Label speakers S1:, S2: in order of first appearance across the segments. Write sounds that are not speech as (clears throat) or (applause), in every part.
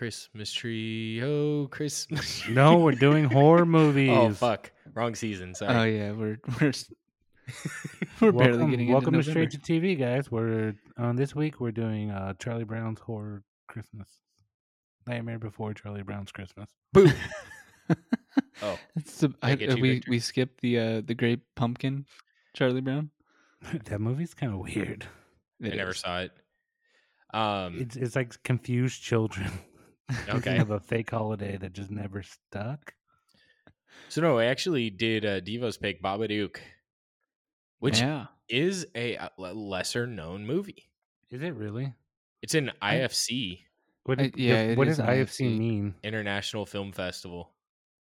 S1: Oh, Christmas tree. Oh, Christmas. (laughs) tree.
S2: No, we're doing horror (laughs) movies.
S1: Oh fuck, wrong season. Sorry.
S3: Oh yeah, we're (laughs) we're we're barely
S2: welcome,
S3: getting
S2: welcome
S3: into
S2: to Straight to TV, guys. We're on this week. We're doing uh, Charlie Brown's Horror Christmas, Nightmare Before Charlie Brown's Christmas.
S1: Boo. Oh,
S3: It's the,
S1: I
S3: I,
S1: get
S3: uh,
S1: you,
S3: we
S1: Victor.
S3: we skipped the uh the Great Pumpkin, Charlie Brown.
S2: that movie's kind of weird.
S1: I
S3: It
S1: never saw it. Um,
S2: It's it's like confused children. (laughs) thinking
S1: okay.
S2: of a fake holiday that just never stuck.
S1: So no, I actually did uh, Devo's pick Babadook, which
S3: yeah,
S1: is a uh, lesser known movie.
S2: Is it really?
S1: It's an
S3: I-
S1: IFC
S2: What,
S3: I- yeah, it
S2: what
S3: is
S2: does IFC
S3: IFC.
S2: mean?
S1: International Film Festival.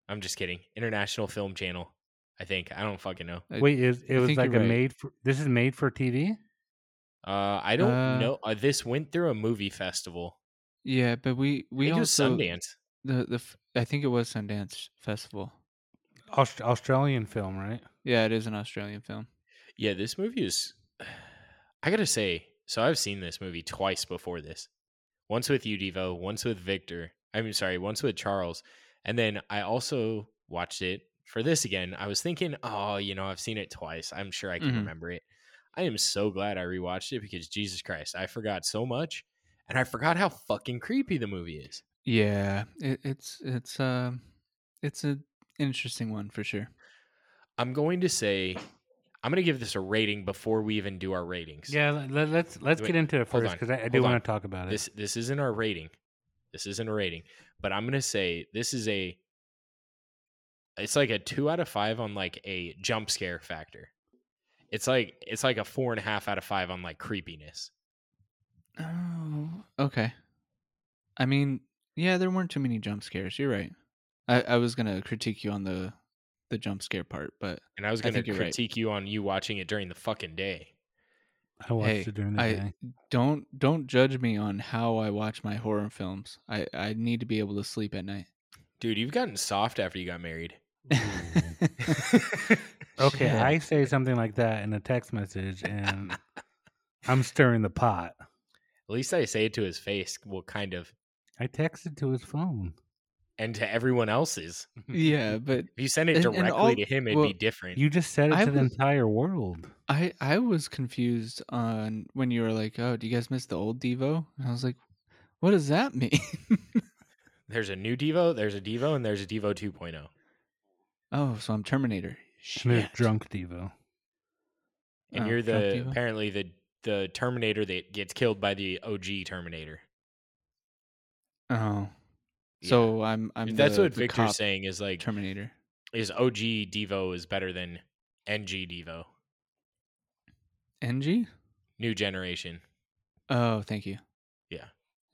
S1: I'm just kidding. International Film Channel. I think I don't fucking know.
S2: Wait, is it
S3: I
S2: was like a
S3: right.
S2: made for? This is made for TV.
S1: Uh, I don't
S3: Uh,
S1: know. Uh, this went through a movie festival.
S3: Yeah, but we we
S1: I think it was
S3: also
S1: Sundance.
S3: the the f- I think it was Sundance Festival.
S2: Aust- Australian film, right?
S3: Yeah, it is an Australian film.
S1: Yeah, this movie is. (sighs) I gotta say, so I've seen this movie twice before this. Once with you, Devo. Once with Victor. I mean, sorry, once with Charles, and then I also watched it for this again. I was thinking, oh, you know, I've seen it twice. I'm sure I can
S3: Mhm.
S1: remember it. I am so glad I rewatched it because Jesus Christ, I forgot so much, and I forgot how fucking creepy the movie is.
S3: Yeah, it, it's it's um it's a interesting one for sure.
S1: I'm going to say, I'm going to give this a rating before we even do our ratings.
S2: Yeah, let, let, let's let's
S1: Wait,
S2: get into it first because I, I do want to talk about it.
S1: this this isn't our rating. This isn't a rating, but I'm gonna say this is a. It's like a two out of five on like a jump scare factor. It's like it's like a four and a half out of five on like creepiness.
S3: Oh, okay. I mean, yeah, there weren't too many jump scares. You're right. I, I was gonna critique you on the the jump scare part, but
S1: And I was gonna
S3: think you're right.
S1: critique you on you watching it during the fucking day.
S2: I watched
S3: hey,
S2: it during the
S3: I
S2: day.
S3: don't don't judge me on how I watch my horror films. I I need to be able to sleep at night.
S1: Dude, you've gotten soft after you got married. (laughs) (laughs)
S2: Okay,
S3: Shit.
S2: I say something like that in a text message, and I'm stirring the pot.
S1: At least I say it to his face. Well, kind of,
S2: I texted to his phone.
S1: and to everyone else's. (laughs)
S3: yeah, but
S1: If you send it
S3: And- and
S1: directly
S3: all-
S1: to him, it'd
S3: well,
S1: be different.
S2: You just said it
S3: I
S2: to the entire world.
S3: I I was confused on when you were like, "Oh, do you guys miss the old Devo?" And I was like, "What does that (laughs) mean?"
S1: There's a new Devo, there's a Devo, and there's a Devo 2.0.
S3: oh, so I'm Terminator.
S2: And there's drunk Devo.
S1: And
S3: Oh,
S1: you're the apparently the the Terminator that gets killed by the OG Terminator.
S3: Oh,
S1: Yeah.
S3: so I'm I'm
S1: That's
S3: the,
S1: what
S3: the
S1: Victor's saying is like
S3: Terminator.
S1: is OG Devo is better than NG Devo,
S3: NG?
S1: new generation,
S3: Oh, thank you.
S1: Yeah.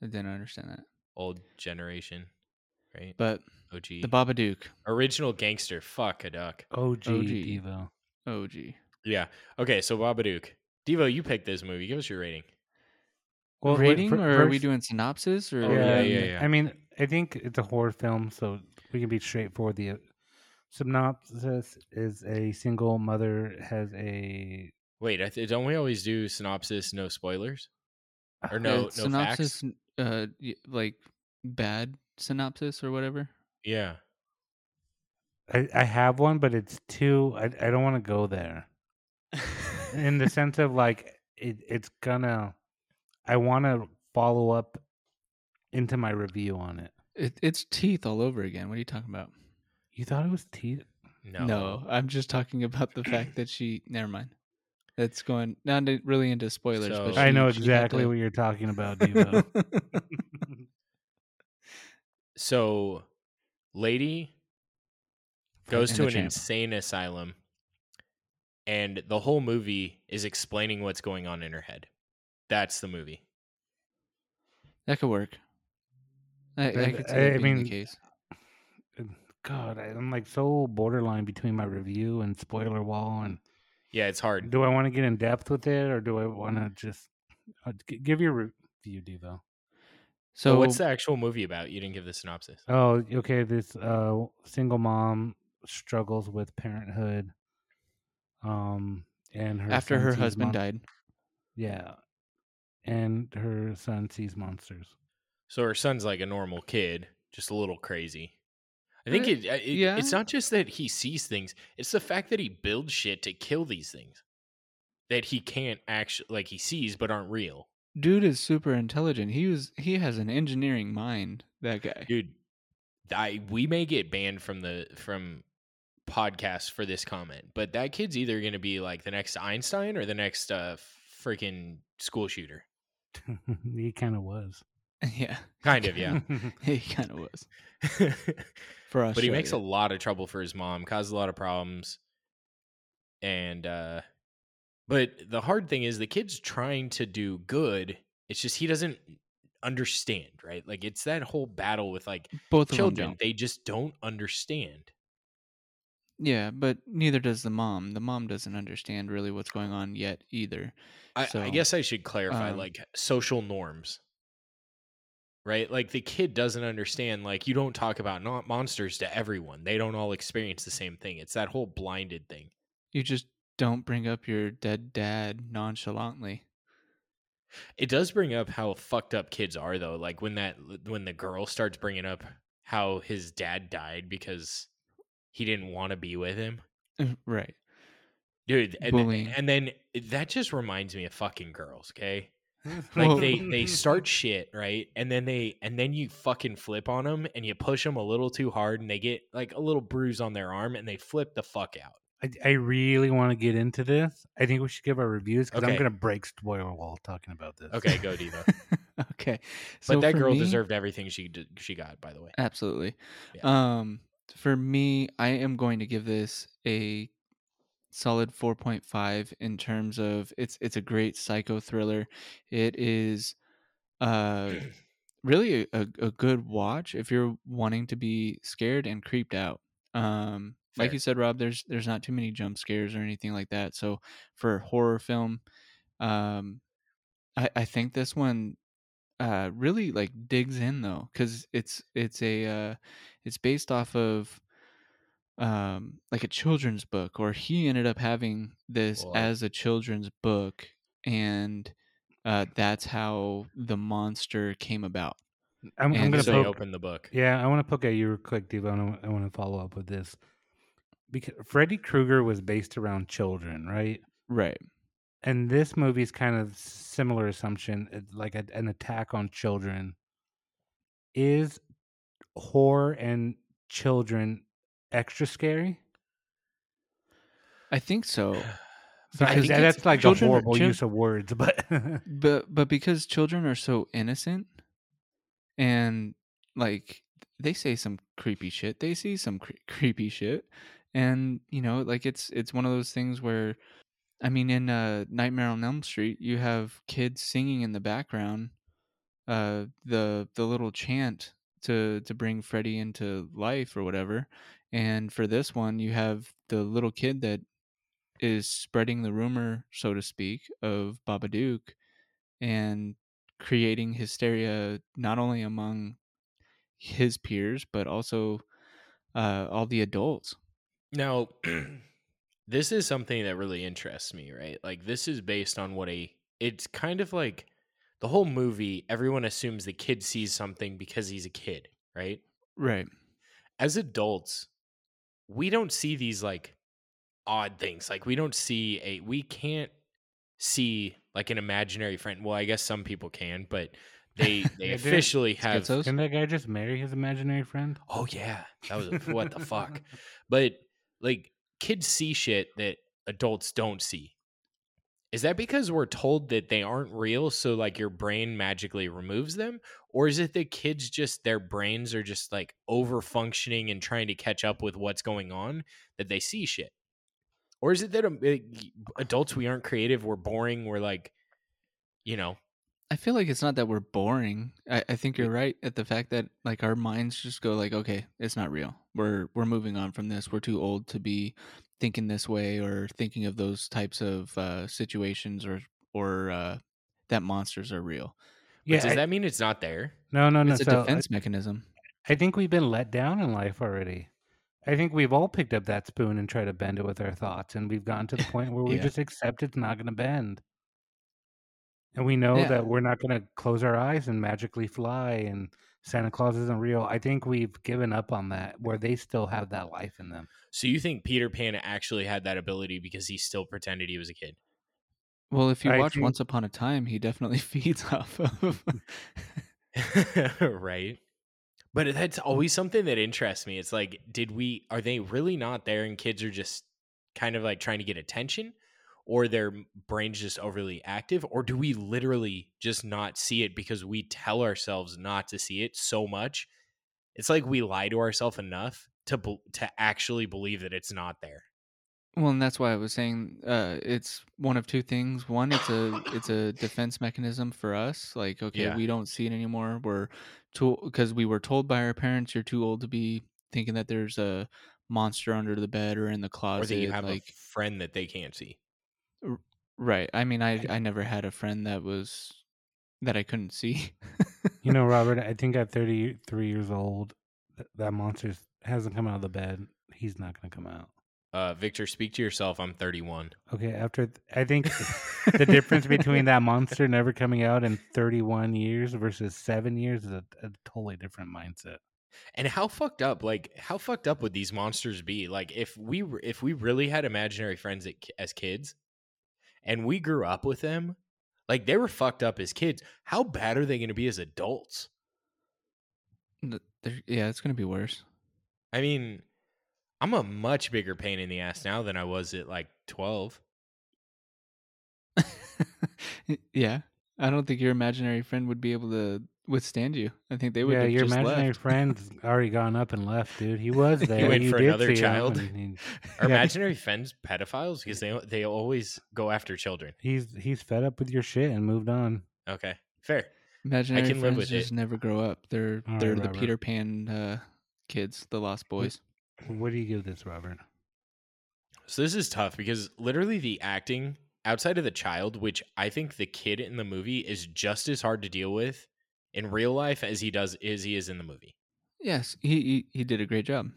S3: I didn't understand that.
S1: old generation, right?
S3: But
S1: OG
S3: the Babadook,
S1: original gangster. Fuck a duck.
S2: OG,
S3: OG.
S2: Devo.
S3: OG.
S1: Yeah. Okay, so Babadook. Devo, you picked this movie. Give us your rating.
S2: Well, wait,
S3: rating,
S2: fir-
S3: or are we doing synopsis? Or
S1: Oh, yeah,
S2: um,
S1: yeah, yeah.
S2: I mean, I think it's a horror film, so we can be straightforward. The uh, synopsis is a single mother has a
S1: Wait, I th- don't we always do synopsis, no spoilers, or
S3: Uh,
S1: no no facts?
S3: synopsis, uh, like bad synopsis or whatever.
S1: Yeah.
S2: I, I have one, but it's too. I, I don't want to go there (laughs) in the sense of like it, it's gonna. I want to follow up into my review on it.
S3: It, it's teeth all over again. What are you talking about?
S2: You thought it was teeth?
S1: No. No.
S3: I'm just talking about the fact that she. Never mind. That's going not into- really into spoilers. but
S1: So-
S2: I know exactly
S3: to-
S2: what you're talking about, Devo. (laughs)
S1: So, lady goes
S3: And
S1: to an
S3: champ.
S1: insane asylum, and the whole movie is explaining what's going on in her head. That's the movie.
S3: that could work. I, I,
S2: I-
S3: could see
S2: I-
S3: that
S2: I
S3: being the
S2: mean,
S3: case.
S2: God, I- I'm like so borderline between my review and spoiler wall. And
S1: Yeah, it's hard.
S2: do I want to get in depth with it, or do I want to just uh, g- give your review, Devo?
S1: So,
S3: So
S1: what's the actual movie about? You didn't give the synopsis.
S2: Oh, okay. This uh, single mom struggles with parenthood. Um, and her
S3: after her husband
S2: mon-
S3: died?
S2: Yeah, and her son sees monsters.
S1: So her son's like a normal kid, just a little crazy. I think
S3: Uh,
S1: it, uh, it
S3: yeah.
S1: it's not just that he sees things, it's the fact that he builds shit to kill these things that he can't actually like he sees but aren't real.
S3: Dude is super intelligent. He was he has an engineering mind. That guy.
S1: Dude, I we may get banned from the from podcast for this comment, but that kid's either going to be like the next Einstein or the next uh freaking school shooter. (laughs)
S2: he kind of was. (laughs)
S3: yeah,
S1: Kind of, yeah. (laughs)
S3: he kind of was for us.
S1: but he makes a lot of trouble for his mom, causes a lot of problems. And uh but the hard thing is the kid's trying to do good. It's just he doesn't understand, right? Like it's that whole battle with like
S3: both
S1: children. They just don't understand.
S3: Yeah, but neither does the mom. The mom doesn't understand really what's going on yet either.
S1: I, I guess I should clarify
S3: um,
S1: like social norms. Right? Like the kid doesn't understand like you don't talk about not monsters to everyone. They don't all experience the same thing. It's that whole blinded thing.
S3: You just don't bring up your dead dad nonchalantly.
S1: It does bring up how fucked up kids are though. Like when that when the girl starts bringing up how his dad died because he didn't want to be with him.
S3: right.
S1: Dude, and then, and then that just reminds me of fucking girls, okay? (laughs) Like they they start shit, right? And then they and then you fucking flip on them and you push them a little too hard and they get like a little bruise on their arm and they flip the fuck out.
S2: I, I really want to get into this. I think we should give our reviews because I'm going to break spoiler wall talking about this.
S1: Okay, go diva (laughs)
S3: okay.
S1: But that girl
S3: me-
S1: deserved everything she d- she got, by the way.
S3: Absolutely.
S1: Yeah.
S3: Um, for me, I am going to give this a solid 4.5 in terms of it's it's a great psycho thriller. It is uh (clears throat) really a, a, good watch if you're wanting to be scared and creeped out. Um like you said, Rob, there's there's not too many jump scares or anything like that. So for a horror film, um I, I think this one uh really like digs in though because it's it's a uh it's based off of um like a children's book or he ended up having this
S1: Well,
S3: as a children's book and uh that's how the monster came about
S2: I'm, I'm to
S1: so
S2: poke.
S1: open the book.
S2: Yeah, I want to poke at you real quick, Devo, I want to follow up with this. Because Freddy Krueger was based around children, right?
S3: right
S2: And this movie's kind of similar assumption, uh, like a, an attack on children. Is horror and children extra scary?
S3: i think so (sighs)
S2: So
S1: I
S2: because
S1: think
S2: that's like a horrible
S3: chil-
S2: use of words, but (laughs)
S3: but but because children are so innocent and like they say some creepy shit they see some cre- (laughs) creepy shit and you know like it's it's one of those things where i mean in uh nightmare on elm street you have kids singing in the background uh the the little chant to to bring freddy into life or whatever and for this one you have the little kid that is spreading the rumor so to speak of babadook and creating hysteria not only among his peers but also uh, all the adults.
S1: Now, (clears throat) this is something that really interests me, right? Like this is based on what a it's kind of like the whole movie everyone assumes the kid sees something because he's a kid, right?
S3: Right.
S1: As adults, we don't see these like odd things. Like we don't see a we can't see like an imaginary friend. Well, I guess some people can, but they (laughs) they officially have
S2: can that guy just marry his imaginary friend?
S1: Oh yeah, that was a, what the fuck. (laughs) But like kids see shit that adults don't see. Is that because we're told that they aren't real, so like your brain magically removes them, or is it that kids just their brains are just like over functioning and trying to catch up with what's going on that they see shit, or is it that um, adults we aren't creative, we're boring, we're like, you know,
S3: I feel like it's not that we're boring. I, I think you're right at the fact that like our minds just go like, okay, it's not real. We're we're moving on from this. We're too old to be thinking this way or thinking of those types of uh, situations or or uh, that monsters are real.
S1: yeah,
S2: Yeah,
S1: does
S2: I-
S1: that mean it's not there?
S2: no, no, no.
S3: it's a
S2: so I-
S3: defense mechanism.
S2: I think we've been let down in life already. I think we've all picked up that spoon and tried to bend it with our thoughts, and we've gotten to the point where we
S3: Yeah.
S2: just accept it's not going to bend. And we know
S3: Yeah.
S2: that we're not going to close our eyes and magically fly and Santa Claus isn't real. I think we've given up on that where they still have that life in them.
S1: So you think Peter Pan actually had that ability because he still pretended he was a kid?
S3: Well, if you
S2: I
S3: watch
S2: think-
S3: Once Upon a Time, he definitely (laughs) feeds off of. (laughs) (laughs)
S1: right. But that's always something that interests me. It's like, did we are they really not there and kids are just kind of like trying to get attention? Or their brains just overly active? Or do we literally just not see it because we tell ourselves not to see it so much? It's like we lie to ourselves enough to to actually believe that it's not there.
S3: well, and that's why I was saying uh, it's one of two things. One, it's a it's a defense mechanism for us. Like, okay,
S1: Yeah.
S3: we don't see it anymore. We're too because we were told by our parents, you're too old to be thinking that there's a monster under the bed or in the
S1: Or
S3: closet.
S1: that you have
S3: like,
S1: a friend that they can't see.
S3: Right? I mean, I I never had a friend that was that I couldn't see.
S2: You know, (laughs) Robert, I think at 33 years old, th- that monster hasn't come out of the bed. He's not going to come out.
S1: Uh, Victor, speak to yourself. I'm 31.
S2: Okay, after th- I think (laughs) the difference between that monster never coming out in 31 years versus 7 years is a, a totally different mindset.
S1: And how fucked up, like how fucked up would these monsters be? Like if we were, if we really had imaginary friends at, as kids, and we grew up with them, like they were fucked up as kids. How bad are they going to be as adults?
S3: Th- there- yeah, it's gonna be worse.
S1: I mean, I'm a much bigger pain in the ass now than I was at like 12. (laughs)
S3: yeah, I don't think your imaginary friend would be able to withstand you. I think they would
S2: yeah,
S3: have
S2: your
S3: just
S2: imaginary
S3: left.
S2: friend's (laughs) already gone up and left, dude. He was (laughs) there.
S1: went
S2: you
S1: for
S2: did
S1: another child?
S2: and he- (laughs)
S1: Are
S2: Yeah.
S1: imaginary friends pedophiles? Because they they always go after children.
S2: he's he's fed up with your shit and moved on.
S1: Okay, fair.
S3: Imaginary
S1: can live
S3: friends
S1: with
S3: just
S1: it.
S3: never grow up. They're
S2: All
S3: they're
S2: right,
S3: the
S2: Robert.
S3: Peter Pan uh, kids, the Lost Boys.
S2: What do you give this, Robert?
S1: So this is tough because literally the acting outside of the child, which I think the kid in the movie is just as hard to deal with in real life as he does as he is in the movie.
S3: Yes, he, he he did a great job.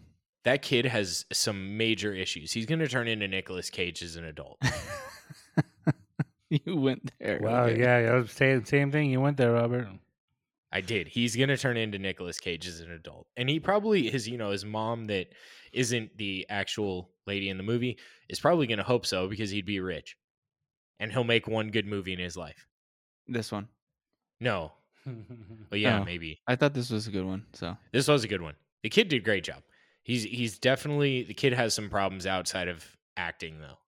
S1: That kid has some major issues. He's going to turn into Nicolas Cage as an adult. (laughs)
S3: you went there.
S2: Wow,
S3: okay.
S2: yeah, I was saying the same thing. You went there, Robert.
S1: I did. He's going to turn into Nicolas Cage as an adult. And he probably his, you know, his mom that isn't the actual lady in the movie is probably going to hope so because he'd be rich. And he'll make one good movie in his life.
S3: This one.
S1: No. (laughs) But yeah,
S3: Oh.
S1: maybe.
S3: I thought this was a good one. So
S1: This was a good one. The kid did a great job. He's he's definitely the kid has some problems outside of acting though.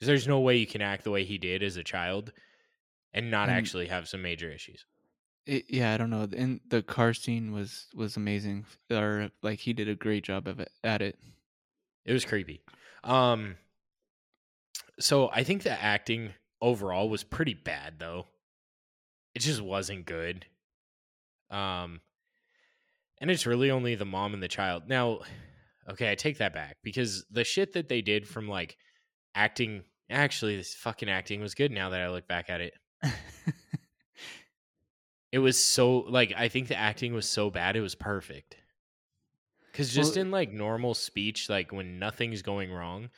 S1: There's no way you can act the way he did as a child and not actually have some major issues.
S3: it, yeah, I don't know. And the car scene was was amazing. Or like he did a great job of it at it.
S1: It was creepy. Um so I think the acting overall was pretty bad though. It just wasn't good. Um and it's really only the mom and the child. Now, okay, I take that back because the shit that they did from like acting actually this fucking acting was good now that I look back at it. (laughs) It was so like I think the acting was so bad it was perfect. Cuz just
S3: Well-
S1: in like normal speech like when nothing's going wrong,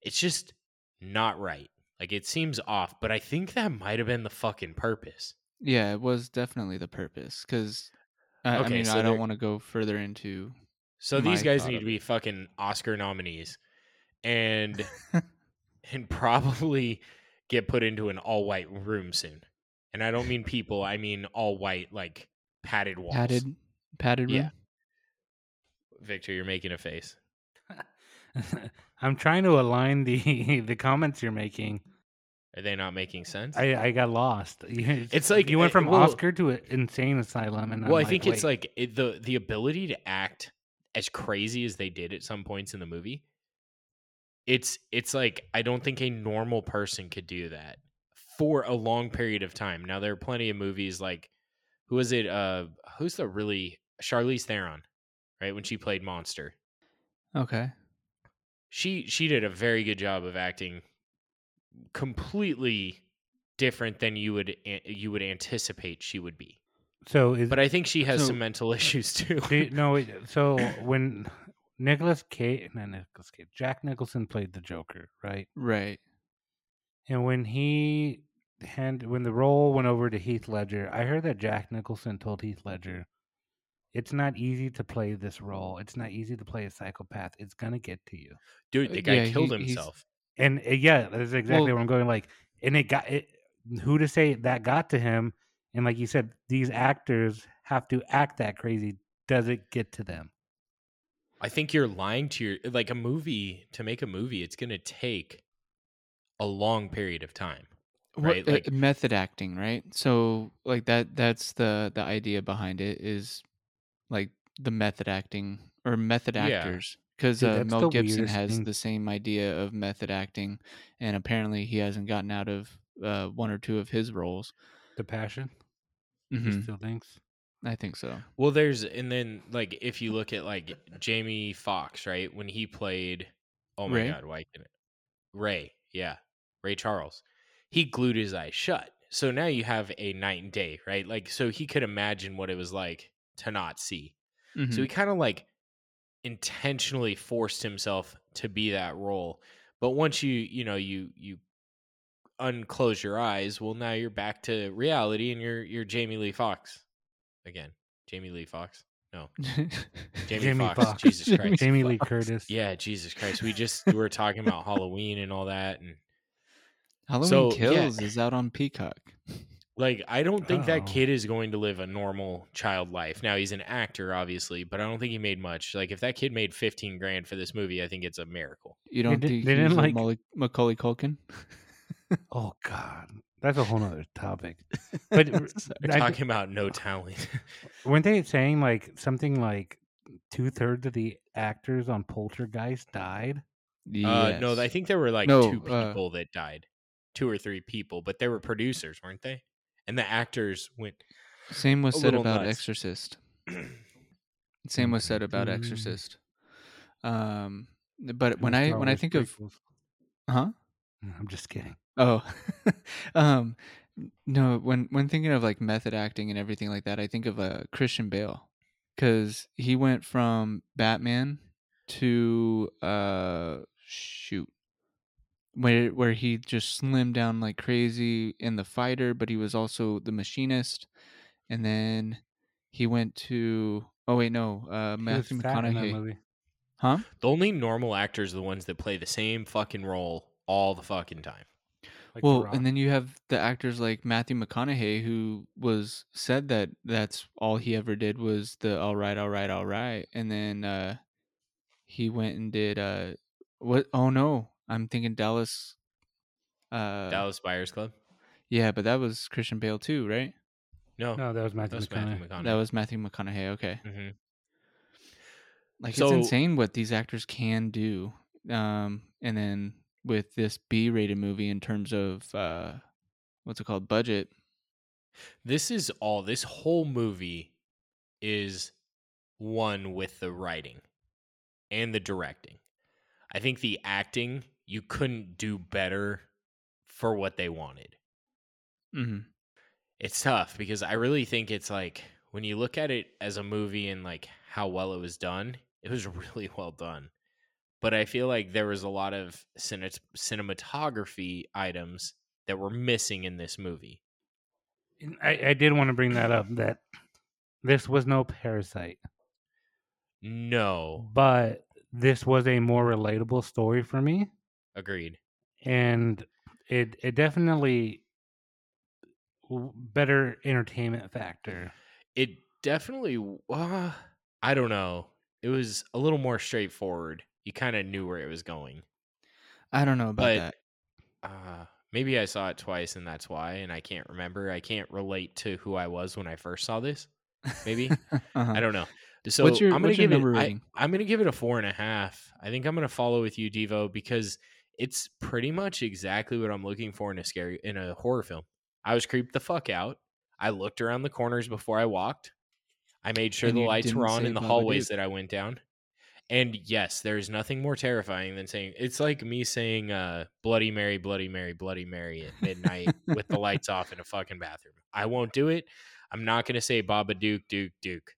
S1: it's just not right. Like it seems off, but I think that might have been the fucking purpose.
S3: Yeah, it was definitely the purpose. Because I, I mean,
S1: so
S3: I don't want to go further into.
S1: So these guys need to be fucking Oscar nominees and (laughs) and probably get put into an all white room soon. And I don't mean people, I mean all white like padded walls.
S3: padded padded room.
S1: Yeah. Victor, you're making a face. (laughs) (laughs)
S2: I'm trying to align the the comments you're making.
S1: Are they not making sense?
S2: I, I got lost. (laughs)
S1: It's like,
S2: you went
S1: uh,
S2: from
S1: well-
S2: Oscar to a insane asylum, and
S1: well,
S2: I'm
S1: I think it's
S2: wait.
S1: like it, the the ability to act as crazy as they did at some points in the movie. It's it's like I don't think a normal person could do that for a long period of time. Now there are plenty of movies like who is it? Uh, who's the really Charlize Theron, right? When she played Monster,
S3: Okay.
S1: she she did a very good job of acting completely different than you would you would anticipate she would be.
S2: so. Is
S1: But I think she has
S3: So-
S1: some mental (laughs) issues too.
S2: do you- no, wait, (laughs) so when Nicolas Cage, not Nicolas Cage, Jack Nicholson played the Joker, right?
S3: Right.
S2: And when he hand when the role went over to Heath Ledger, I heard that Jack Nicholson told Heath Ledger, "It's not easy to play this role. It's not easy to play a psychopath. It's gonna get to you."
S1: Dude,
S3: Uh,
S1: the guy
S3: yeah,
S1: killed
S3: he's-
S1: himself.
S2: And uh, yeah, that's exactly
S3: Well-
S2: where I'm going. Like, and it got it. Who to say that got to him? And like you said, these actors have to act that crazy. Does it get to them?
S1: I think you're lying to your like a movie to make a movie. It's gonna take a long period of time. Right,
S3: uh,
S1: like-
S3: method acting, right? So like that that's the the idea behind it is like the method acting or method
S1: Yeah.
S3: actors because uh, Mel Gibson has
S2: thing.
S3: the same idea of method acting, and apparently he hasn't gotten out of uh, one or two of his roles.
S2: The passion. He
S3: Mhm,
S2: still thinks.
S3: I think so.
S1: Well, there's and then like if you look at like Jamie Foxx, right? When he played oh my
S3: Ray?
S1: god, why can it Ray, yeah. Ray Charles. He glued his eyes shut. So now you have a night and day, right? Like so he could imagine what it was like to not see. So
S3: Mhm.
S1: he kind of like intentionally forced himself to be that role. But once you, you know, you you unclose your eyes, well now you're back to reality and you're you're Jamie Lee Fox again. Jamie Lee Fox? No. (laughs) Jamie,
S2: Jamie
S1: Fox.
S2: Foxx.
S1: Jesus Christ.
S2: Jamie Lee Curtis.
S1: Yeah, Jesus Christ. We just we were talking about Halloween and all that and
S3: Halloween
S1: So, yeah.
S3: Kills is out on Peacock.
S1: Like I don't think that
S2: Oh.
S1: kid is going to live a normal child life. Now he's an actor obviously, but I don't think he made much. Like if that kid made 15 grand for this movie, I think it's a miracle.
S3: You don't
S2: di-
S3: think
S2: they didn't like-
S3: Macaulay, Macaulay Culkin? (laughs)
S2: Oh God, that's a whole nother topic. (laughs) But
S3: Sorry.
S2: I-
S1: Talking about no talent. (laughs)
S2: weren't they saying like something like two thirds of the actors on Poltergeist died?
S1: Uh, no, I think there were like
S3: No,
S1: two
S3: uh,
S1: people that died, two or three people, but they were producers, weren't they? And the actors went.
S3: Same was
S1: a
S3: said about
S1: nuts.
S3: Exorcist. (clears throat) Same was said about
S2: Mm.
S3: Exorcist. Um, but when I when I think of
S2: prequels.
S3: huh
S2: I'm just kidding.
S3: oh (laughs) um no when when thinking of like method acting and everything like that, I think of uh, Christian Bale because he went from Batman to uh shoot where where he just slimmed down like crazy in the fighter, but he was also the machinist, and then he went to oh wait no uh Matthew
S2: fat in that
S3: McConaughey huh
S1: The only normal actors are the ones that play the same fucking role all the fucking time.
S2: Like
S3: well,
S2: Rock.
S3: and then you have the actors like Matthew McConaughey, who was said that that's all he ever did was the all right, all right, all right, and then uh, he went and did uh, what? Oh no, I'm thinking Dallas. Uh,
S1: Dallas Buyers Club.
S3: yeah, but that was Christian Bale too, right?
S1: No,
S2: no, that was Matthew
S1: that's
S2: McConaughey.
S1: Matthew McConaughey.
S3: That was Matthew McConaughey. Okay,
S1: hmm
S3: like
S1: So-
S3: it's insane what these actors can do. Um, and then with this B-rated movie in terms of uh, what's it called, budget.
S1: This is all. This whole movie is one with the writing and the directing. I think the acting you couldn't do better for what they wanted.
S3: hmm
S1: It's tough because I really think it's like when you look at it as a movie and like how well it was done, it was (laughs) really well done. But I feel like there was a lot of cine- cinematography items that were missing in this movie.
S2: I, I did want to bring that up that this was no parasite,
S1: No,
S2: but this was a more relatable story for me,
S1: agreed.
S2: and it it definitely better entertainment factor.
S1: It definitely, uh, I don't know. It was a little more straightforward. You kind of knew where it was going.
S3: I don't know about
S1: But-
S3: that.
S1: Uh, maybe I saw it twice and that's why, and I can't remember. I can't relate to who I was when I first saw this. Maybe. (laughs)
S3: Uh-huh.
S1: I don't know. So
S3: your-
S1: I'm gonna give it. I. I'm gonna give it a four and a half. I think I'm gonna follow with you, Devo, because it's pretty much exactly what I'm looking for in a scary in a horror film. I was creeped the fuck out. I looked around the corners before I walked. I made sure
S3: And
S1: the lights were on in the hallways that I went down. And yes, there's nothing more terrifying than saying it's like me saying uh, Bloody Mary, Bloody Mary, Bloody Mary at midnight with the (laughs) lights off in a fucking bathroom. I won't do it. I'm not gonna say Babadook, Duke, Duke.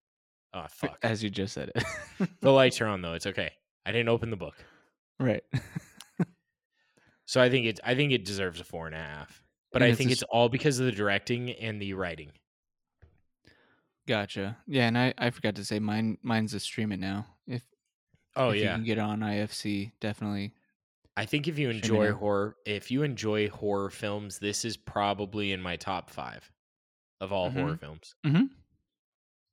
S1: Oh fuck.
S3: As you just said it.
S1: The (laughs) lights are on though. It's okay. I didn't open the book,
S3: right. (laughs)
S1: so I think it. I think it deserves a four and a half. but
S3: And
S1: I
S3: it's
S1: think it's all because of the directing and the writing.
S3: Gotcha. Yeah, and I, I forgot to say mine mine's a stream it now. If
S1: Oh
S3: if you
S1: yeah,
S3: can get on IFC, definitely.
S1: I think if you enjoy horror, if you enjoy horror films, this is probably in my top five of all horror films.
S3: Mhm.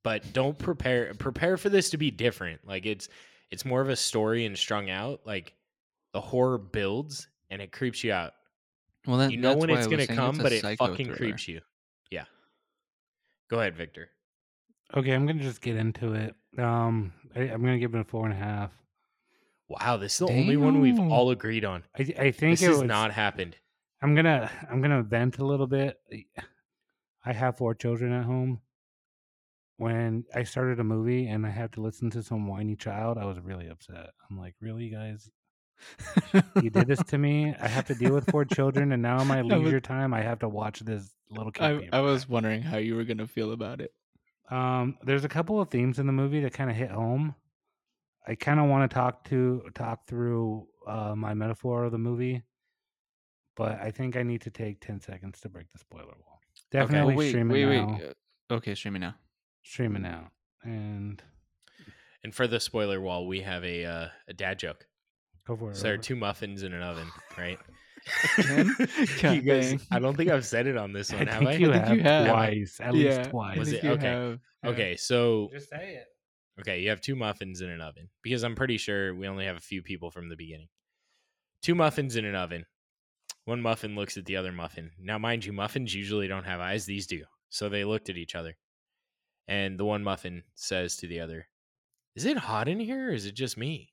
S1: But don't prepare prepare for this to be different. Like it's it's more of a story and strung out. Like the horror builds and it creeps you out.
S3: Well, that,
S1: you know
S3: that's
S1: when it's gonna come, but it fucking
S3: thriller.
S1: creeps you. Yeah. Go ahead, Victor.
S2: Okay, I'm gonna just get into it. Um, I, I'm gonna give it a four and a half.
S1: Wow, this is the only one we've all agreed on.
S2: I, I think
S1: This
S2: it
S1: has
S2: was
S1: not happened.
S2: I'm gonna I'm gonna vent a little bit. I have four children at home. When I started a movie and I had to listen to some whiny child, I was really upset. I'm like, really, guys? You did this to me. I have to deal with four children, and now in my (laughs)
S3: I was-
S2: leisure time, I have to watch this little kid.
S3: I, I was wondering how you were gonna feel about it.
S2: Um, there's a couple of themes in the movie that kind of hit home. I kind of want to talk to talk through uh, my metaphor of the movie, but I think I need to take ten seconds to break the spoiler wall. Definitely
S3: Oh, wait,
S2: stream
S3: wait,
S2: it
S3: wait.
S2: now.
S3: uh, Okay, stream it now.
S2: Stream it now, and
S1: And for the spoiler wall, we have a uh, a dad joke.
S2: Go for it.
S1: So there are two muffins in an oven, right?
S3: Again? God (laughs)
S1: you guys. I don't think I've said it on this
S2: I
S1: one, have
S2: think
S1: I?
S2: you
S3: I think
S2: have
S3: you have.
S2: twice, at
S3: yeah,
S2: least twice.
S1: Was it? Okay.
S3: have, yeah.
S1: Okay, so
S2: Just say it.
S1: okay, you have two muffins in an oven because I'm pretty sure we only have a few people from the beginning. Two muffins in an oven. One muffin looks at the other muffin. Now, mind you, muffins usually don't have eyes. These do. So they looked at each other. And the one muffin says to the other, Is it hot in here or is it just me?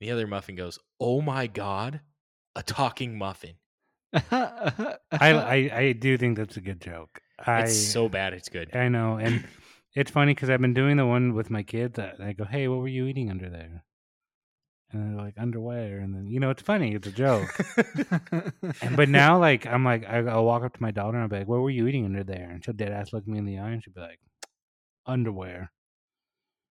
S1: The other muffin goes, Oh my God, a talking muffin.
S2: I, I I do think that's a good joke. I
S1: It's so bad, it's good.
S2: I know, and it's funny because I've been doing the one with my kids. I, I go, "Hey, what were you eating under there?" And they're like, "Underwear." And then you know, it's funny. It's a joke. and, but (laughs) now, like, I'm like, I, I'll walk up to my daughter and I'll be like, "What were you eating under there?" And she'll dead ass look me in the eye and she'll be like, "Underwear."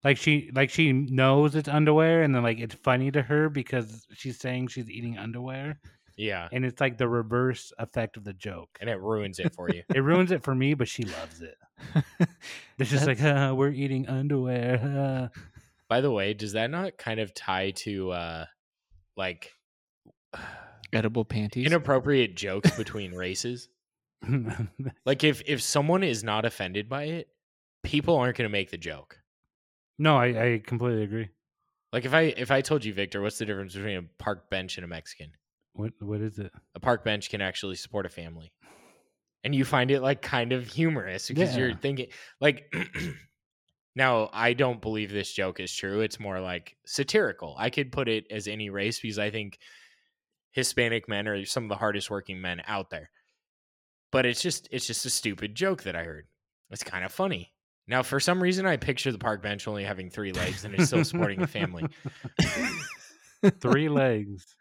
S2: Like she, like she knows it's underwear, and then like it's funny to her because she's saying she's eating underwear,
S1: yeah.
S2: and it's like the reverse effect of the joke.
S1: And it ruins it for you. (laughs)
S2: It ruins it for me, but she loves it. (laughs) It's just like, uh, we're eating underwear. uh."
S1: By the way, does that not kind of tie to uh like (sighs)
S3: Edible panties.
S1: inappropriate jokes between races? (laughs) Like if if someone is not offended by it, people aren't going to make the joke.
S2: No, I, I completely agree.
S1: Like if I if I told you, Victor, what's the difference between a park bench and a Mexican?
S2: What what is it?
S1: A park bench can actually support a family. And you find it like kind of humorous because you're thinking like (clears throat) Now, I don't believe this joke is true. It's more like satirical. I could put it as any race because I think Hispanic men are some of the hardest working men out there. But it's just it's just a stupid joke that I heard. It's kind of funny. Now, for some reason, I picture the park bench only having three legs and it's still supporting a family (laughs)
S2: Three legs.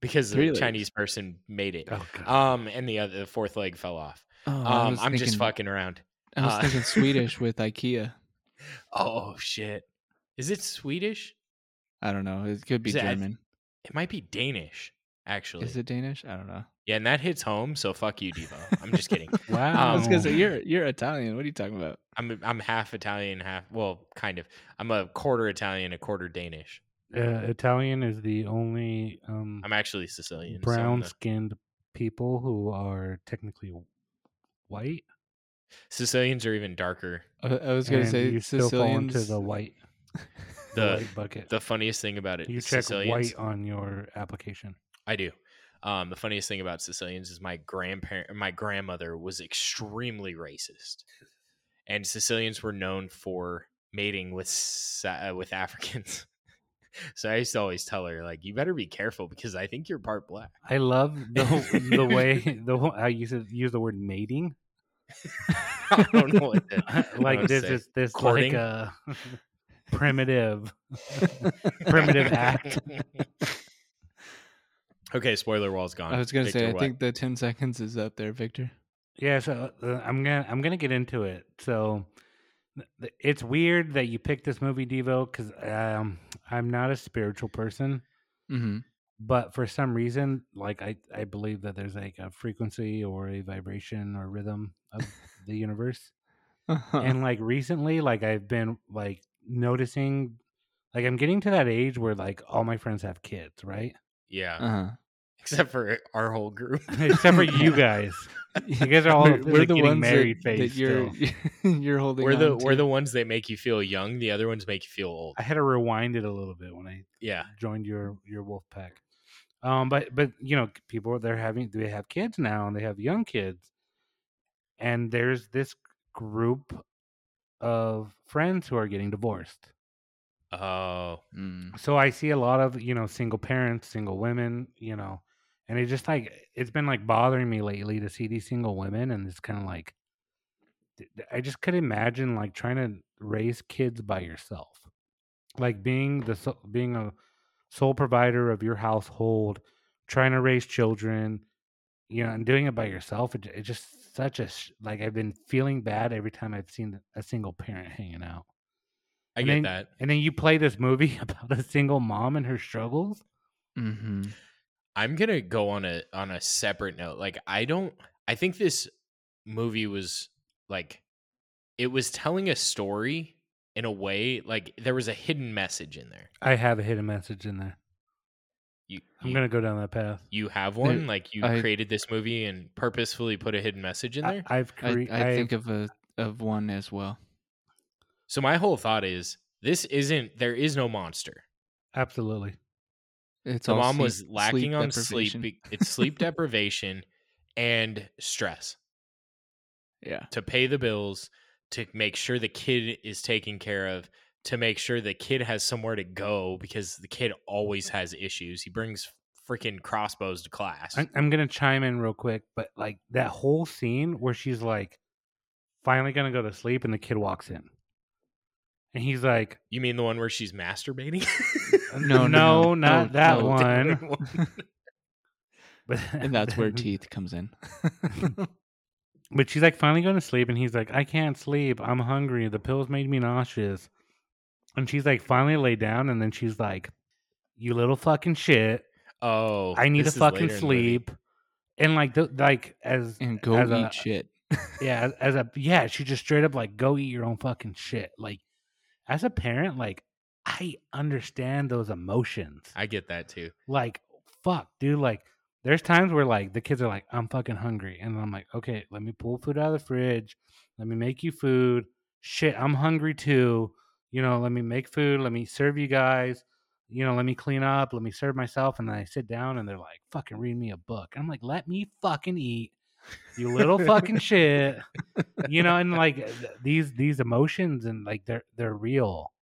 S1: because
S3: Three
S1: the
S3: legs.
S1: Chinese person made it.
S2: Oh god.
S1: Um, and the other the fourth leg fell off.
S3: Oh, I
S1: Um,
S3: was
S1: I'm just fucking around.
S3: I was
S1: uh,
S3: thinking (laughs) Swedish with IKEA.
S1: Oh shit! Is it Swedish?
S3: I don't know. It could be
S1: Is it-
S3: German.
S1: It might be Danish, actually.
S3: Is it Danish? I don't know.
S1: Yeah, and that hits home. So fuck you, Devo. I'm just kidding. (laughs)
S2: wow.
S3: I was gonna say you're you're Italian. What are you talking about?
S1: I'm I'm half Italian, half well, kind of. I'm a quarter Italian, a quarter Danish.
S2: uh, Italian is the only um,
S1: I'm actually Sicilian. so I'm
S2: brown
S1: the-
S2: skinned people who are technically white.
S1: Sicilians are even darker.
S3: I, I was gonna
S2: and
S3: say
S2: you still fall into the white, the, (laughs)
S1: The
S2: white bucket.
S1: the funniest thing about it,
S2: you check
S1: Sicilians,
S2: white on your application.
S1: I do. Um, the funniest thing about Sicilians is my grandparent, my grandmother was extremely racist, and Sicilians were known for mating with uh, with (laughs) Africans. so I used to always tell her, like, you better be careful because I think you're part black.
S2: I love the the way (laughs) the I used to use the word mating. (laughs)
S1: I don't know what to, I don't know
S2: like this is this
S1: Courting?
S2: like a primitive primitive act.
S1: Okay, spoiler wall's gone.
S3: I was gonna say I
S1: what?
S3: think the ten seconds is up there, Victor.
S2: Yeah, so uh, I'm gonna I'm gonna get into it. So th- th- it's weird that you picked this movie, Devo, because um, I'm not a spiritual person,
S3: Mm-hmm.
S2: but for some reason, like I, I believe that there's like a frequency or a vibration or rhythm of the universe. (laughs)
S3: Uh-huh.
S2: And like recently, like I've been like noticing, like I'm getting to that age where like all my friends have kids, right?
S1: Yeah.
S3: uh-huh.
S1: Except for our whole group. (laughs)
S2: Except for you guys. You guys are all
S3: we're, we're the
S2: getting
S3: ones
S2: married
S3: that, that you're (laughs) you're holding.
S1: we're the
S3: on
S1: we're the ones that make you feel young. The other ones make you feel old.
S2: I had to rewind it a little bit when I
S1: Yeah.
S2: joined your your wolf pack. Um, but but you know, people they're having they have kids now and they have young kids, and there's this group of friends who are getting divorced.
S1: Oh.
S3: Mm.
S2: So I see a lot of you know single parents, single women, you know, and it just like it's been like bothering me lately to see these single women, and it's kind of like I just could imagine like trying to raise kids by yourself, like being the being a sole provider of your household, trying to raise children, you know, and doing it by yourself. It, it's just such a like I've been feeling bad every time I've seen a single parent hanging out.
S1: I
S2: And
S1: get
S2: then-
S1: that.
S2: And then you play this movie (laughs) about a single mom and her struggles.
S3: hmm
S1: I'm gonna go on a on a separate note. Like I don't I think this movie was like it was telling a story in a way like there was a hidden message in there.
S2: I have a hidden message in there.
S1: You
S2: I'm
S1: you,
S2: gonna go down that path.
S1: you have one like you
S3: I-
S1: created this movie and purposefully put a hidden message in there.
S2: I've
S3: I,
S2: cre-
S3: I
S2: I've-
S3: think of a of one as well.
S1: so my whole thought is this isn't there is no monster.
S2: absolutely.
S3: It's
S1: the
S3: all
S1: mom
S3: sleep-
S1: was lacking
S3: sleep
S1: on sleep. (laughs) It's sleep deprivation and stress
S3: Yeah.
S1: to pay the bills, to make sure the kid is taken care of, to make sure the kid has somewhere to go because the kid always has issues. He brings freaking crossbows to class.
S2: I'm, I'm gonna chime in real quick, but like that whole scene where she's like finally gonna go to sleep and the kid walks in, and he's like,
S1: you mean the one where she's masturbating? (laughs)
S3: No, no,
S2: no,
S3: no,
S2: not
S3: no,
S2: that
S3: no.
S2: one. (laughs) But (laughs)
S3: and that's where (laughs) teeth comes in.
S2: But she's like finally going to sleep, and he's like, I can't sleep. I'm hungry. The pills made me nauseous. And she's like, finally lay down, and then she's like, You little fucking shit.
S1: oh,
S2: I need to fucking
S1: later in the movie.
S2: sleep. And like, the, like as
S3: and go
S2: as
S3: eat
S2: a-
S3: shit.
S2: yeah, as, as a yeah, she just straight up like, go eat your own fucking shit. Like, as a parent, like, I understand those emotions.
S1: I get that too.
S2: like fuck dude like there's times where like the kids are like i'm fucking hungry and i'm like okay let me pull food out of the fridge let me make you food. Shit i'm hungry too. You know let me make food let me serve you guys. You know let me clean up let me serve myself and then i sit down and they're like fucking read me a book. And i'm like let me fucking eat you little fucking (laughs) shit. You know and like th- these these emotions and like they're they're real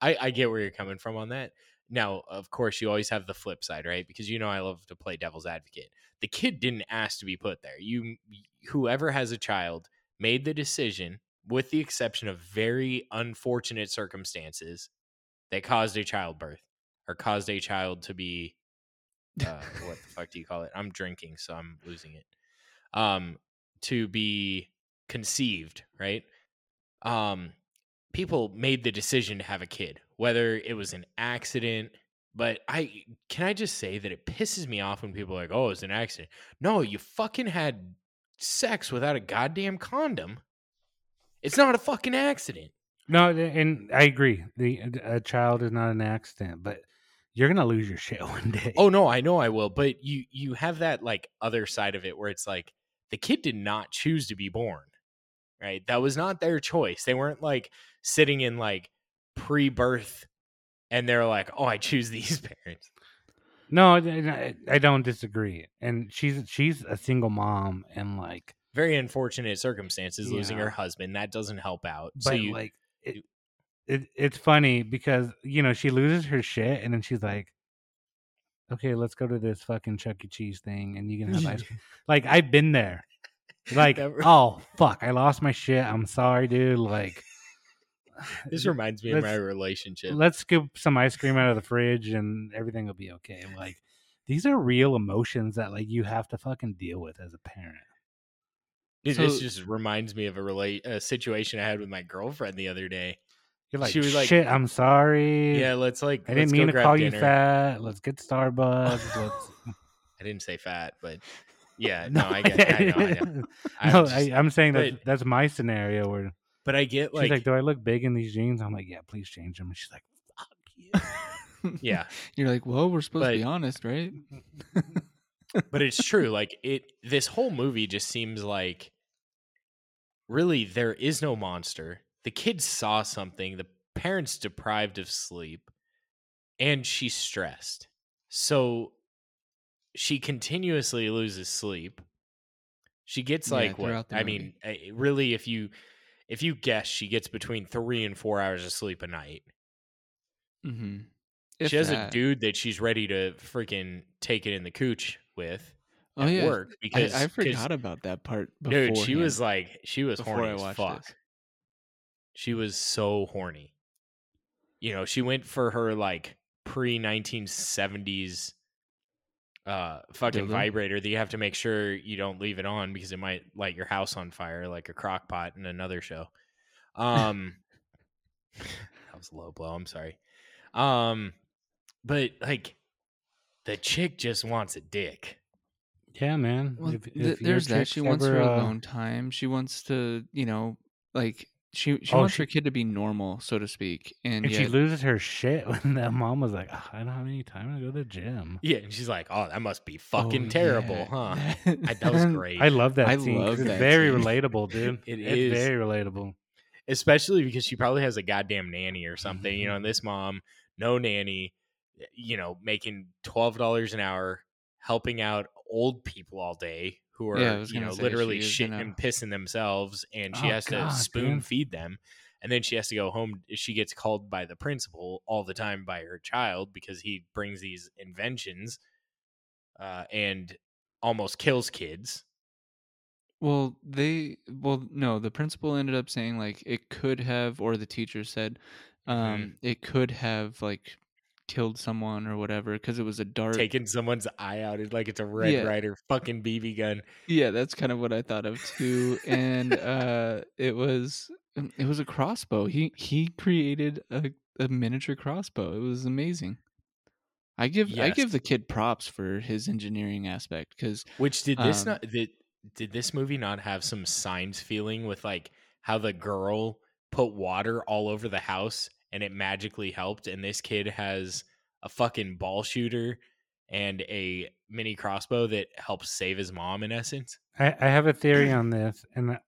S1: I, I get where you're coming from on that. Now, of course, you always have the flip side, right? Because you know I love to play devil's advocate. The kid didn't ask to be put there. You, whoever has a child, made the decision, with the exception of very unfortunate circumstances, that caused a childbirth or caused a child to be, uh, what the fuck do you call it? I'm drinking, so I'm losing it. Um, to be conceived, right? Um, people made the decision to have a kid, whether it was an accident. But I can I just say that it pisses me off when people are like, "Oh, it's an accident." No, you fucking had sex without a goddamn condom. It's not a fucking accident.
S2: No, and I agree. The a child is not an accident, but you're gonna lose your shit (laughs) one day.
S1: Oh no, I know I will, but you you have that like other side of it where it's like the kid did not choose to be born. Right? That was not their choice. They weren't like sitting in like pre-birth and they're like, "Oh, I choose these (laughs) parents."
S2: no, I, don't disagree. And she's she's a single mom, and like,
S1: Very unfortunate circumstances losing her husband. That doesn't help out.
S2: but
S1: so you
S2: like, it, it it's funny because you know she loses her shit, and then she's like, "Okay, let's go to this fucking Chuck E. Cheese thing, and you can have ice cream." (laughs) Like, I've been there. Like, oh fuck, I lost my shit. I'm sorry, dude. Like. (laughs)
S1: this reminds me of my relationship.
S2: let's scoop some ice cream out of the fridge and everything will be okay. Like these are real emotions that like you have to fucking deal with as a parent.
S1: Dude,
S3: So-
S1: this just reminds me of a relate a situation I had with my girlfriend the other day.
S2: You're like,
S1: She was like-
S2: shit. I'm sorry.
S1: Yeah, let's like.
S2: I didn't mean to call you fat. Let's get Starbucks. Let's... (laughs)
S1: I didn't say fat, but yeah, (laughs) no, I get. I know, I know. I
S2: no,
S1: just-
S2: I, am saying that
S1: but-
S2: that's my scenario where
S1: but I get
S2: she's
S1: like,
S2: like, "Do I look big in these jeans?" I'm like, "Yeah, please change them." And she's like, "Fuck you."
S1: yeah, (laughs)
S3: You're like, well, we're supposed to be honest, right? (laughs)
S1: but it's true. (laughs) Like it, this whole movie just seems like really there is no monster. The kids saw something. The parents deprived of sleep, and she's stressed. So she continuously loses sleep. She gets
S3: Yeah,
S1: like what?
S3: the
S1: I mean,
S3: movie.
S1: eh, really, if you if you guess, she gets between three and four hours of sleep a night.
S3: Mm-hmm.
S1: she has a dude that she's ready to freaking take it in the cooch with
S3: Oh
S1: at
S3: yeah,
S1: work because
S3: I, I forgot about that part.
S1: dude she was like she was
S3: before
S1: horny as fuck
S3: this.
S1: she was so horny you know she went for her like pre 1970s uh fucking
S3: Dildo?
S1: vibrator that you have to make sure you don't leave it on because it might light your house on fire like a crock pot in another show um (laughs) that was a low blow i'm sorry um but like the chick just wants a dick
S2: yeah, man.
S3: Well,
S2: If- if your
S3: there's that. She wants
S2: ever,
S3: her
S2: uh,
S3: alone time. She wants to, you know, like she she
S2: Oh,
S3: wants
S2: she-
S3: her kid to be normal, so to speak. And,
S2: And she loses her shit (laughs) when that mom was like, "Ah, "I don't have any time to go to the gym."
S1: yeah and she's like oh that must be
S3: Oh,
S1: fucking terrible
S3: yeah.
S1: huh (laughs) I, that was great
S2: I love that
S3: I
S2: scene. 'cause
S3: love that
S2: very
S3: scene.
S2: relatable, dude. (laughs)
S1: It
S2: it's
S1: is.
S2: very relatable.
S1: especially because she probably has a goddamn nanny or something. You know, and this mom, no nanny, you know, making twelve dollars an hour, helping out old people all day who are
S3: Yeah,
S1: you know literally shitting
S3: gonna-
S1: and pissing themselves, and she
S2: Oh,
S1: has to spoon
S2: dude.
S1: feed them. And then she has to go home. She gets called by the principal all the time by her child because he brings these inventions uh, and almost kills kids.
S3: well, they well no, the principal ended up saying like it could have, or the teacher said,
S1: Mhm.
S3: um, it could have like killed someone or whatever because it was a dart.
S1: Taking someone's eye out it like it's a Red
S3: Yeah.
S1: Ryder fucking BB gun.
S3: Yeah, that's kind of what I thought of too. and uh it was um, it was a crossbow. He he created a, a miniature crossbow. It was amazing. I give I give the kid props for his engineering aspect because
S1: Which did this
S3: Um,
S1: not did, did this movie not have some signs feeling with like how the girl put water all over the house and it magically helped and this kid has a fucking ball shooter and a mini crossbow that helps save his mom in essence.
S2: I, I have a theory (clears throat) on this, and I-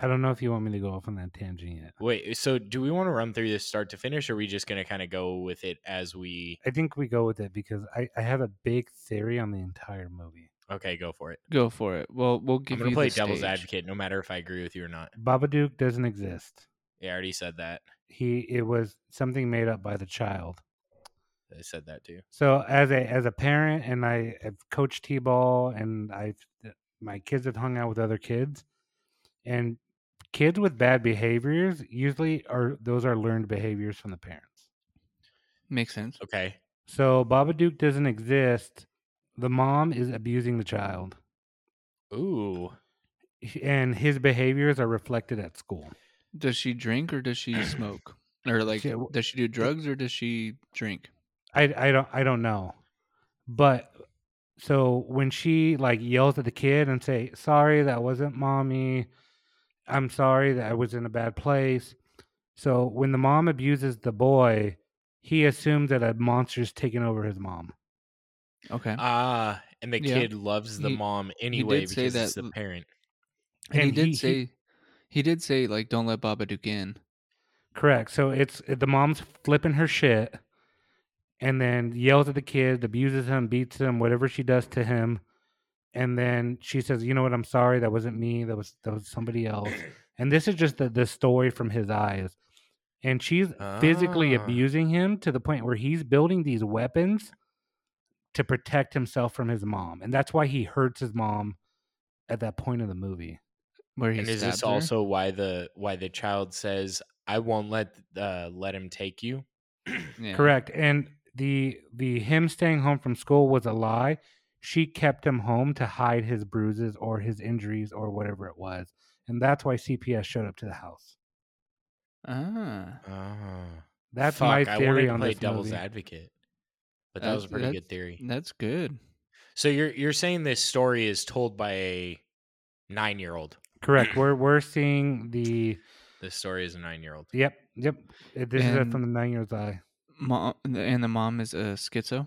S2: I don't know if you want me to go off on that tangent yet.
S1: Wait, so do we want to run through this start to finish or are we just going to kind of go with it as we
S2: I think we go with it because I, I have a big theory on the entire movie.
S1: Okay, go for it.
S3: go for it. Well, we'll give
S1: I'm going
S3: you
S1: to play
S3: the
S1: devil's
S3: stage.
S1: advocate no matter if I agree with you or not.
S2: Babadook doesn't exist.
S1: Yeah, I already said that.
S2: He it was something made up by the child.
S1: I said that too.
S2: So as a as a parent, and I have coached t-ball, and I uh, my kids have hung out with other kids, and kids with bad behaviors usually are those are learned behaviors from the parents.
S3: Makes sense.
S1: Okay.
S2: So Babadook doesn't exist. The mom is abusing the child,
S1: Ooh.
S2: and his behaviors are reflected at school.
S3: Does she drink or does she smoke? Or like
S2: She-
S3: does she do drugs or does she drink?
S2: I I don't I don't know, but so when she like yells at the kid and say sorry that wasn't mommy, I'm sorry that I was in a bad place. So when the mom abuses the boy, he assumes that a monster's taken over his mom.
S3: Okay.
S1: Ah, and the
S3: Yeah.
S1: kid loves the
S3: He-
S1: mom anyway
S3: did say
S1: because it's the parent.
S3: and, he
S2: and
S3: did
S2: he- he-
S3: say he did say like don't let Baba Babadook in.
S2: Correct. So it's the mom's flipping her shit, and then yells at the kid, abuses him, beats him, whatever she does to him, and then she says, "You know what? I'm sorry. That wasn't me. That was that was somebody else." (clears throat) And this is just the the story from his eyes, and she's physically
S1: Ah.
S2: abusing him to the point where he's building these weapons to protect himself from his mom, and that's why he hurts his mom at that point of the movie.
S3: Where he
S1: And is this
S3: stabs her.
S1: also why the why the child says, "I won't let uh, let him take you"? (clears throat)
S3: Yeah.
S2: Correct. And the the him staying home from school was a lie. She kept him home to hide his bruises or his injuries or whatever it was. And that's why CPS showed up to the house.
S3: Ah,
S1: Ah.
S2: That's
S1: Fuck,
S2: my
S1: I wanted
S2: theory
S1: to
S2: on
S1: play
S2: this
S1: devil's
S2: movie.
S1: advocate. But that was a pretty good theory.
S3: that's good.
S1: So you're you're saying this story is told by a nine year old.
S2: Correct. (clears throat) We're we're seeing the
S1: This story is a nine year old.
S2: yep yep. Uh, This is
S3: And-
S2: from the nine years eye.
S3: Mom and the mom is a schizo.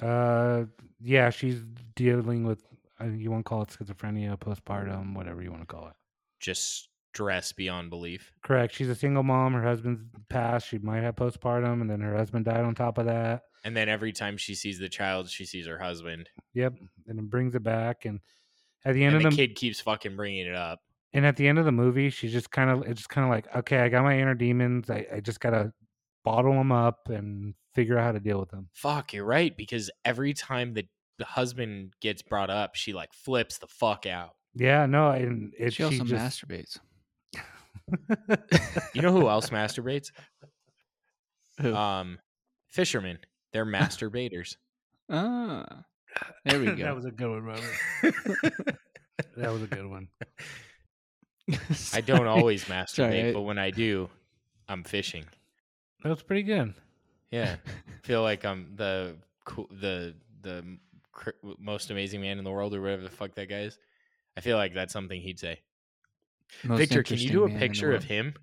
S2: Uh, yeah, she's dealing with uh, you want to call it schizophrenia, postpartum, whatever you want to call it.
S1: Just stress beyond belief.
S2: Correct. She's a single mom. Her husband's passed. She might have postpartum, and then her husband died on top of that.
S1: And then every time she sees the child, she sees her husband.
S2: Yep. And it brings it back, and at the end
S1: And
S2: of
S1: the
S2: the
S1: kid keeps fucking bringing it up.
S2: and at the end of the movie, she's just kind of it's just kind of like, okay, I got my inner demons. I, I just gotta bottle them up and figure out how to deal with them.
S1: Fuck, you're right. Because every time the, the husband gets brought up, she like flips the fuck out.
S2: Yeah, no, and it,
S3: She also
S2: just
S3: masturbates. (laughs)
S1: You know who else masturbates?
S3: Who?
S1: Um, fishermen. They're (laughs) masturbators.
S3: ah, there we (laughs) go. (laughs)
S2: that was a good one, Robert. that was a good one.
S1: I don't always masturbate,
S3: Sorry, I-
S1: but when I do, I'm fishing.
S2: That was pretty good.
S1: Yeah, (laughs) feel like I'm the cool, the the cr- most amazing man in the world, or whatever the fuck that guy is. I feel like that's something he'd say.
S3: Most
S1: Victor, can you do a
S3: man in the
S1: picture of
S3: world.
S1: him?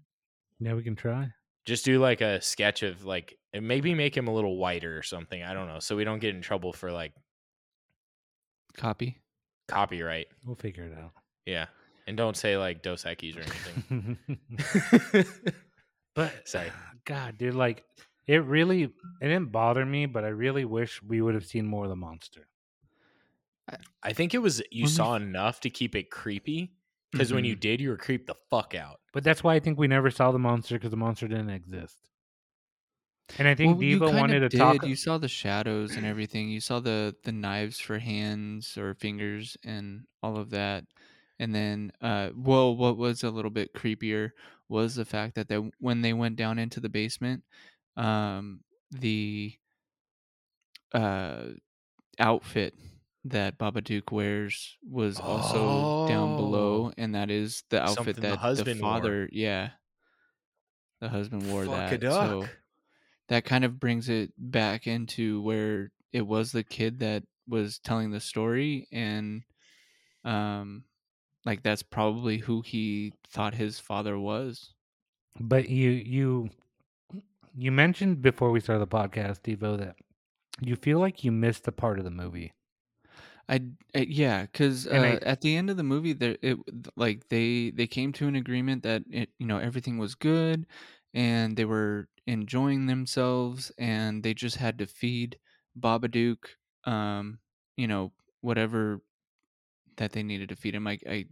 S2: Yeah, we can try.
S1: Just do like a sketch of like, and maybe make him a little whiter or something. I don't know, so we don't get in trouble for like
S3: Copy.
S1: copyright.
S2: We'll figure it out.
S1: Yeah, and don't say like Dos Equis or anything. (laughs) (laughs)
S2: but
S1: Sorry. (sighs)
S2: God, dude, like it really it didn't bother me, but I really wish we would have seen more of the monster.
S1: I think it was you
S3: When
S1: saw
S3: f-
S1: enough to keep it creepy because when you
S3: Mhm.
S1: did, you were creeped the fuck out.
S2: But that's why I think we never saw the monster because the monster didn't exist. And I think
S3: Well, Devo
S2: wanted to
S3: did.
S2: talk.
S3: You saw the shadows and everything. You saw the the knives for hands or fingers and all of that. And then, uh, well, what was a little bit creepier was the fact that they when they went down into the basement, um, the uh outfit that Babadook wears was also down below,
S1: Oh.
S3: and that is the outfit
S1: Something
S3: that the,
S1: husband wore.
S3: father, yeah, the husband wore
S1: Fuck
S3: that. So. That kind of brings it back into where it was the kid that was telling the story and um like that's probably who he thought his father was
S2: But you you you mentioned before we started the podcast, Devo, that you feel like you missed a part of the movie.
S3: i, I yeah because uh,
S2: I-
S3: at the end of the movie there it like they they came to an agreement that it you know everything was good and they were enjoying themselves and they just had to feed babadook um you know whatever that they needed to feed him i i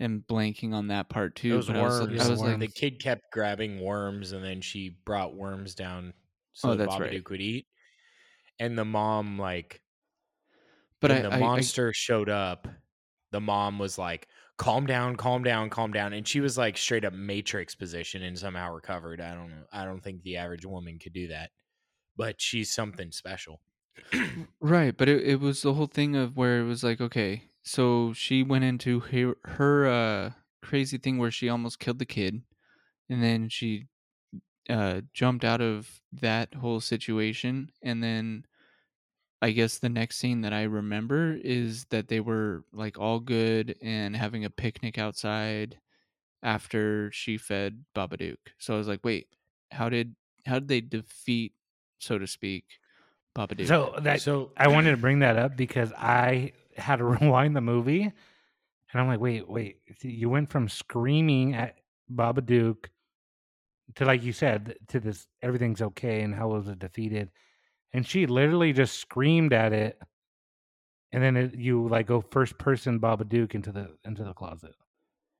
S3: am blanking on that part too
S1: Those
S3: but I was,
S1: worms.
S3: I was like
S1: the kid kept grabbing worms, and then she brought worms down so
S3: Oh,
S1: that
S3: that's
S1: Babadook
S3: right.
S1: would eat. And the mom, like,
S3: but
S1: when
S3: I,
S1: the monster showed up, the mom was like, "Calm down, calm down, calm down," and she was like straight up Matrix position and somehow recovered. I don't know. I don't think the average woman could do that, but she's something special.
S3: Right, but it, it was the whole thing of where it was like, okay, so she went into her her uh, crazy thing where she almost killed the kid, and then she uh, jumped out of that whole situation, and then I guess the next scene that I remember is that they were like all good and having a picnic outside after she fed Babadook. So I was like, wait, how did how did they defeat, so to speak, Babadook?
S2: So that
S1: so
S2: I wanted to (clears throat) bring that up because I had to (laughs) rewind the movie, and I'm like, wait, wait, you went from screaming at Babadook to like you said to this everything's okay and how was it defeated, and she literally just screamed at it, and then it, you like go first person Babadook into the into the closet,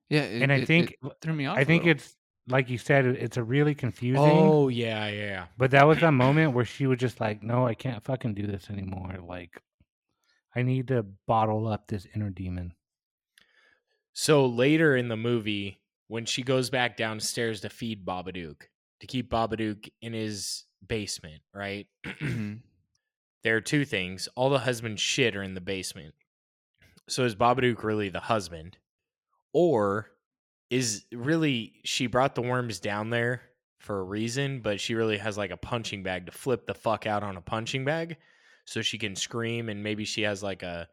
S3: Yeah, it,
S2: and I
S3: it-
S2: think
S3: threw me off.
S2: I think
S3: little.
S2: it's like you said, it's a really confusing.
S1: Oh yeah, yeah.
S2: But that was that moment (clears throat) where she was just like, "No, I can't fucking do this anymore. Like, I need to bottle up this inner demon."
S1: So later in the movie, when she goes back downstairs to feed Babadook, to keep Babadook in his basement, right?
S3: Mhm. (clears throat)
S1: there are two things. All the husband's shit are in the basement. So is Babadook really the husband? Or is really she brought the worms down there for a reason, but she really has like a punching bag to flip the fuck out on a punching bag so she can scream and maybe she has like a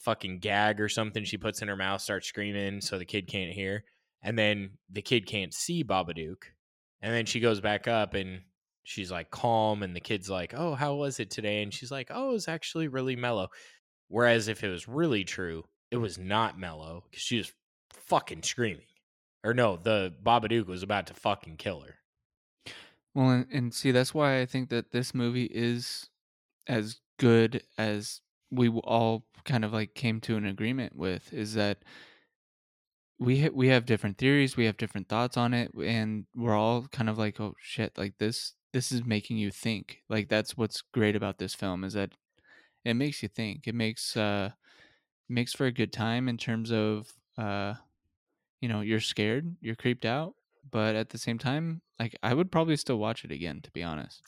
S1: fucking gag or something she puts in her mouth, starts screaming so the kid can't hear. And then the kid can't see Babadook. And then she goes back up and she's like calm and the kid's like, "Oh, how was it today?" And she's like, "Oh, it was actually really mellow." Whereas if it was really true, it was not mellow because she was fucking screaming. Or no, the Babadook was about to fucking kill her.
S3: Well, and, and see, that's why I think that this movie is as good as we all kind of like came to an agreement with. Is that we ha- we have different theories, we have different thoughts on it, and we're all kind of like, oh shit, like this this is making you think. Like that's what's great about this film is that it makes you think. It makes uh makes for a good time in terms of uh you know you're scared, you're creeped out, but at the same time, like I would probably still watch it again to be honest.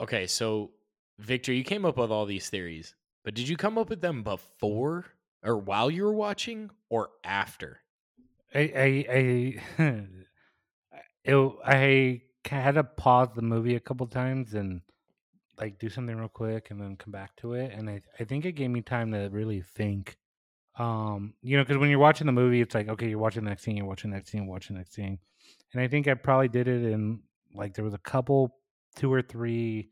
S1: Okay, so Victor, you came up with all these theories, but did you come up with them before or while you were watching or after?
S2: I I I, it, (laughs) I had to pause the movie a couple times and like do something real quick and then come back to it and I I think it gave me time to really think. Um, you know, because when you're watching the movie, it's like okay, you're watching the next scene, you're watching the next scene, watching the next scene, and I think I probably did it in like there was a couple, two or three,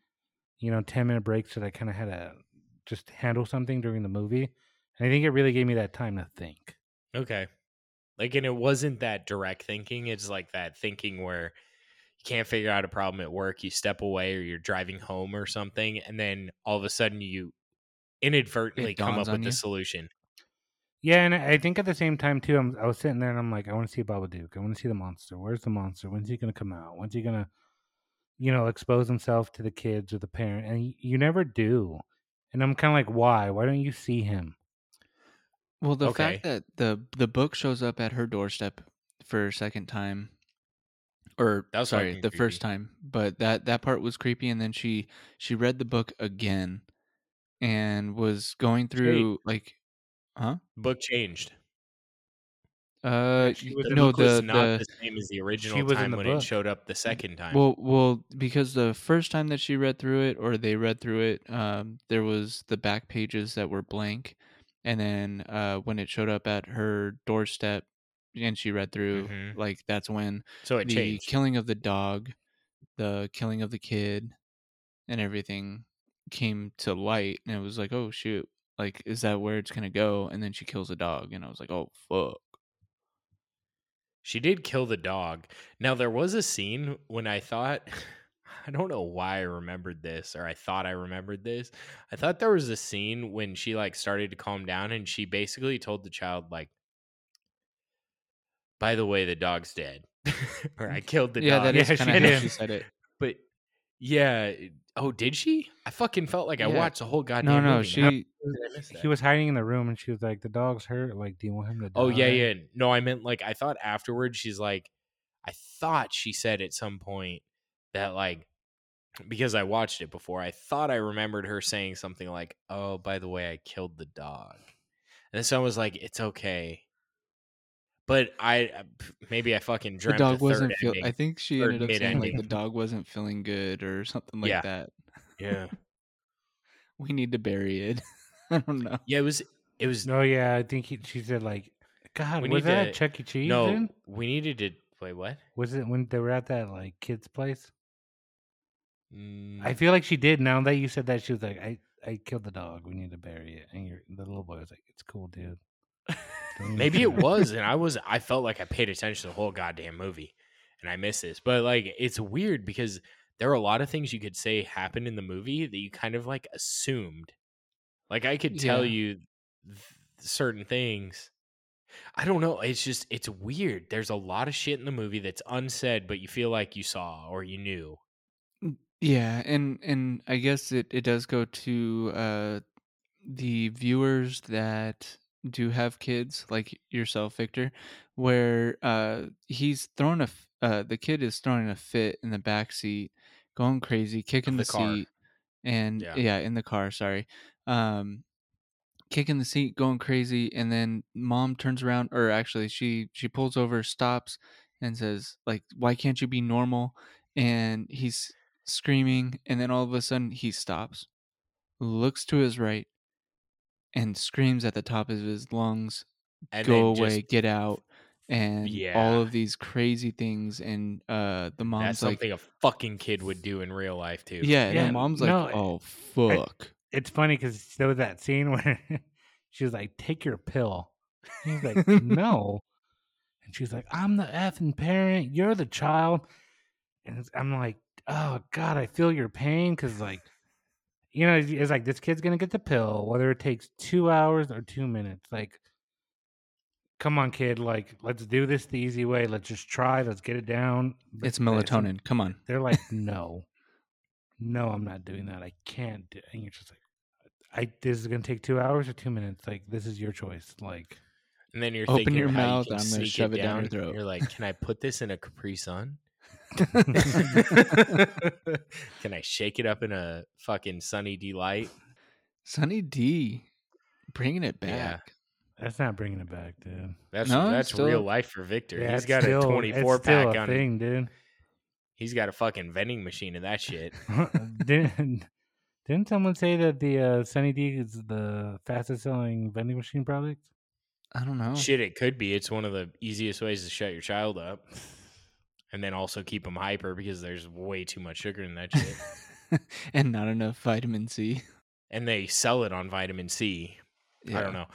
S2: you know, ten minute breaks that I kind of had to just handle something during the movie, and I think it really gave me that time to think.
S1: Okay. Like, and it wasn't that direct thinking. It's like that thinking where can't figure out a problem at work, you step away or you're driving home or something, and then all of a sudden you inadvertently come up with
S3: on
S1: the solution.
S2: Yeah, and I I think at the same time too, I'm, I was sitting there and I'm like, I want to see Babadook. I want to see the monster. Where's the monster? When's he gonna come out? When's he gonna, you know, expose himself to the kids or the parent? And you never do. And I'm kind of like, why? Why don't you see him?
S3: Well, the
S1: Okay.
S3: fact that the the book shows up at her doorstep for a second time, or sorry, the first time, but that that part was creepy. And then she she read the book again and was going through like, huh?
S1: Book changed.
S3: Uh,
S2: she
S3: y-
S2: was
S1: The
S3: no, the
S1: not
S3: the
S1: the same as the original time
S2: the
S1: when
S2: book.
S1: it showed up the second time.
S3: Well, well, because the first time that she read through it, or they read through it, um, there was the back pages that were blank, and then uh, when it showed up at her doorstep, and she read through,
S1: Mhm.
S3: like that's when
S1: so it
S3: the
S1: changed.
S3: killing of the dog, the killing of the kid, and everything came to light, and it was like, oh shoot, like is that where it's gonna go? And then she kills a dog, and I was like, oh fuck.
S1: She did kill the dog. Now there was a scene when I thought (laughs) I don't know why I remembered this or I thought I remembered this. I thought there was a scene when she like started to calm down and she basically told the child like by the way the dog's dead (laughs) or I (laughs) killed the
S3: yeah,
S1: dog.
S3: that is
S2: Yeah, (laughs)
S3: kind
S2: she
S3: of how she said it.
S1: But yeah, oh did she? I fucking felt like I
S3: Yeah.
S1: watched the whole goddamn
S3: No, no,
S1: movie.
S3: she
S1: How did I miss
S2: He was hiding in the room and she was like, the dog's hurt. Like, do you want him to die?
S1: Oh yeah, yeah. No, I meant like I thought afterwards she's like I thought she said at some point that like because I watched it before, I thought I remembered her saying something like, "Oh, by the way, I killed the dog." And then someone was like, "It's okay." But I uh, maybe I fucking
S3: the dog
S1: a third
S3: wasn't feel.
S1: ending.
S3: I think she ended up saying like the dog wasn't feeling good or something like
S1: Yeah.
S3: that.
S1: Yeah. (laughs)
S3: We need to bury it. (laughs) I don't know.
S1: Yeah, it was it was
S2: No, yeah, I think he, she said like, God,
S1: We
S2: was
S1: need
S2: that
S1: to-
S2: Chuck E. Cheese?
S1: No,
S2: then?
S1: we needed to wait, what?
S2: Was it when they were at that like kid's place?
S1: Mm,
S2: I feel like she did. Now that you said that, she was like, I, I killed the dog. We need to bury it. And your the little boy was like, It's cool, dude.
S1: Maybe it (laughs) was, and I was. I felt like I paid attention to the whole goddamn movie, and I missed this. But like, it's weird because there are a lot of things you could say happened in the movie that you kind of like assumed. Like I could tell
S3: Yeah.
S1: you th- certain things. I don't know. It's just it's weird. There's a lot of shit in the movie that's unsaid, but you feel like you saw or you knew.
S3: Yeah, and and I guess it it does go to uh the viewers that do have kids like yourself, Victor, where uh he's throwing a f- uh the kid is throwing a fit in the back seat, going crazy, kicking
S1: the
S3: the, seat, and
S1: Yeah.
S3: yeah. in the car. Sorry, um, kicking the seat, going crazy, and then mom turns around, or actually she she pulls over, stops, and says like, "Why can't you be normal?" And he's screaming, and then all of a sudden he stops, looks to his right, and screams at the top of his lungs,
S1: And
S3: "Go away,
S1: just
S3: get out!" And all of these crazy things, and uh, the
S1: that's
S3: mom's like,
S1: something a fucking kid would do in real life too.
S3: "Yeah," and
S2: Yeah,
S3: the mom's like,
S2: no,
S3: "Oh fuck."
S2: It's funny because there was that scene (laughs) where she was like, "Take your pill." He's like, (laughs) "No," and she's like, "I'm the effing parent. You're the child." And I'm like, "Oh God, I feel your pain." Because like, you know, it's, it's like this kid's gonna get the pill, whether it takes two hours or two minutes. Like, come on, kid. Like, let's do this the easy way. Let's just try. Let's get it down.
S3: It's
S2: But it's-
S3: melatonin. Come on.
S2: They're like, (laughs) no, no, I'm not doing that. I can't do. And you're just like, I this is gonna take two hours or two minutes. Like, this is your choice. Like,
S1: And then you're
S3: Open
S1: thinking
S3: your
S1: how you
S3: mouth I'm gonna shove it down your
S1: down.
S3: throat.
S1: You're like, can I put this in a Capri Sun? (laughs) can I shake it up in a fucking Sunny Delight?
S3: Sunny D, bringing it back.
S1: Yeah.
S2: that's not bringing it back, dude.
S1: That's
S3: No,
S1: that's
S3: still-
S1: real life for Victor.
S2: Yeah,
S1: he's
S2: it's
S1: got
S2: still-
S1: a
S2: it's
S1: 24
S2: still
S1: pack
S2: a
S1: on.
S2: thing, dude.
S1: He's got a fucking vending machine of that shit. (laughs)
S2: didn't didn't someone say that the uh, Sunny D is the fastest selling vending machine product?
S3: I don't know.
S1: Shit, it could be. It's one of the easiest ways to shut your child up. And then also keep them hyper because there's way too much sugar in that shit. (laughs)
S3: and not enough vitamin C.
S1: and they sell it on vitamin C. I
S3: Yeah.
S1: don't know.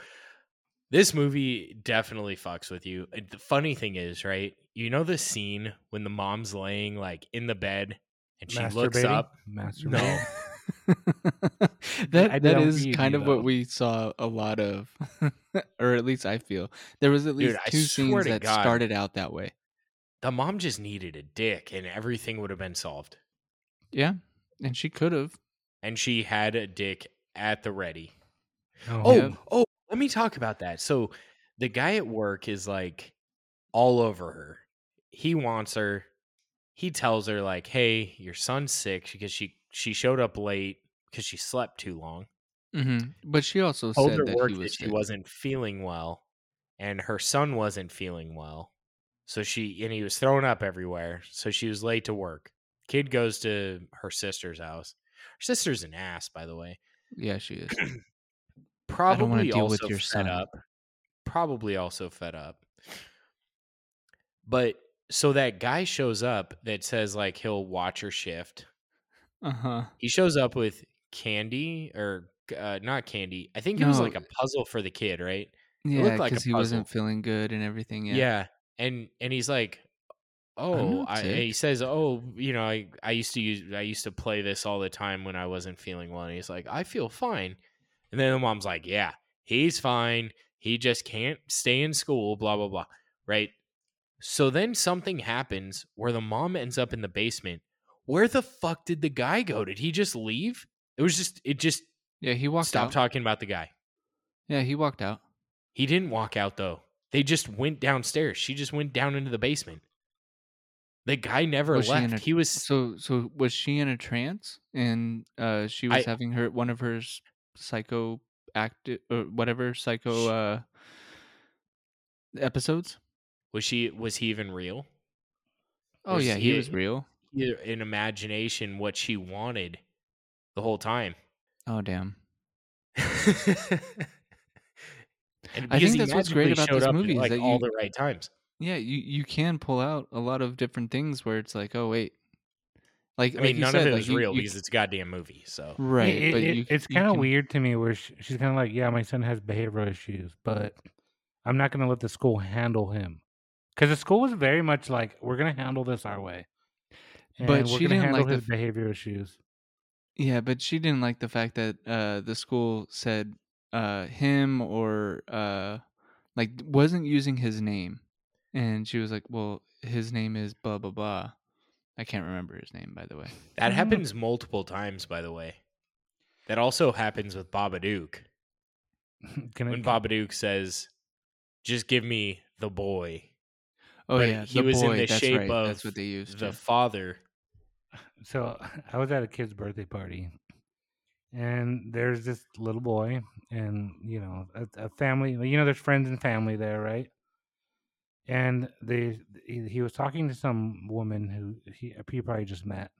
S1: This movie definitely fucks with you. The funny thing is, right? You know the scene when the mom's laying like in the bed and she looks up.
S2: Masturbating? (laughs)
S3: that
S2: I
S3: that
S2: don't
S3: is
S2: read
S3: kind
S2: you,
S3: of what we saw a lot of, (laughs) or at least I feel there was at least
S1: I
S3: two scenes that
S1: God.
S3: started out that way.
S1: The mom just needed a dick and everything would have been solved.
S3: Yeah, and she could have.
S1: And she had a dick at the ready.
S2: Oh,
S1: Oh,
S3: Yep.
S1: oh, let me talk about that. So the guy at work is like all over her. He wants her. He tells her like, "Hey, your son's sick because she she showed up late because she slept too long."
S3: Mm-hmm. But she also
S1: Told
S3: said that he
S1: that she wasn't feeling well, and her son wasn't feeling well. So she and he was thrown up everywhere. So she was late to work. Kid goes to her sister's house. Her sister's an ass, by the way.
S3: Yeah, she is. (clears throat)
S1: probably
S3: deal
S1: also
S3: with your
S1: fed
S3: son.
S1: up. Probably also fed up. But so that guy shows up that says like he'll watch her shift.
S3: Uh huh.
S1: He shows up with candy or uh, not candy. I think it was like a puzzle for the kid, right?
S3: Yeah,
S1: looked like
S3: because he wasn't feeling good and everything.
S1: Yeah.
S3: Yeah.
S1: And and he's like, "Oh, I, he says, "Oh, you know, I I used to use I used to play this all the time when I wasn't feeling well." And he's like, "I feel fine." And then the mom's like, "Yeah, he's fine. He just can't stay in school, blah blah blah." Right? So then something happens where the mom ends up in the basement. Where the fuck did the guy go? Did he just leave? It was just it just
S3: Yeah, he walked
S1: stopped
S3: out.
S1: talking about the guy.
S3: Yeah, he walked out.
S1: He didn't walk out though. They just went downstairs. She just went down into the basement. The guy never
S3: Was
S1: left.
S3: a-
S1: he was
S3: So, so was she in a trance and uh, she was
S1: I-
S3: having her one of her psycho act or whatever psycho uh, episodes?
S1: was she was he even real?
S3: Oh
S1: Was
S3: yeah, he
S1: he-
S3: was real.
S1: He- In imagination, what she wanted the whole time.
S3: Oh damn. (laughs)
S1: and
S3: I think that's what's great about
S1: showed
S3: this
S1: up at,
S3: movie is that
S1: all
S3: you-
S1: the right times.
S3: Yeah, you you can pull out a lot of different things where it's like, oh wait, like
S1: I mean,
S3: you
S1: none
S3: said,
S1: of it
S3: like,
S1: was
S3: you-
S1: real
S3: you-
S1: because it's a goddamn movie. So
S3: right.
S2: It-
S3: but
S2: it-
S3: you,
S2: it's kind of
S3: can-
S2: weird to me where she, she's kind of like, yeah, my son has behavioral issues, but I'm not going to let the school handle him because the school was very much like, we're going to handle this our way. And
S3: But
S2: we're
S3: she didn't
S2: handle
S3: like the
S2: his behavior issues.
S3: Yeah, but she didn't like the fact that uh, the school said uh, him or uh, like wasn't using his name, and she was like, "Well, his name is blah blah blah." I can't remember his name, by the way.
S1: that happens multiple times, by the way. That also happens with Babadook. (laughs)
S2: Can I-
S1: when Babadook says, "Just give me the boy,"
S3: Oh
S1: But
S3: yeah,
S1: he
S3: the
S1: was
S3: boy.
S1: in the
S3: that's
S1: shape
S3: right.
S1: of
S3: That's what they used.
S1: the
S3: to.
S1: father. (laughs)
S2: So (laughs) I was at a kid's birthday party, and there's this little boy, and you know, a, a family. You know, there's friends and family there, right? And they, he, he was talking to some woman who he, he probably just met,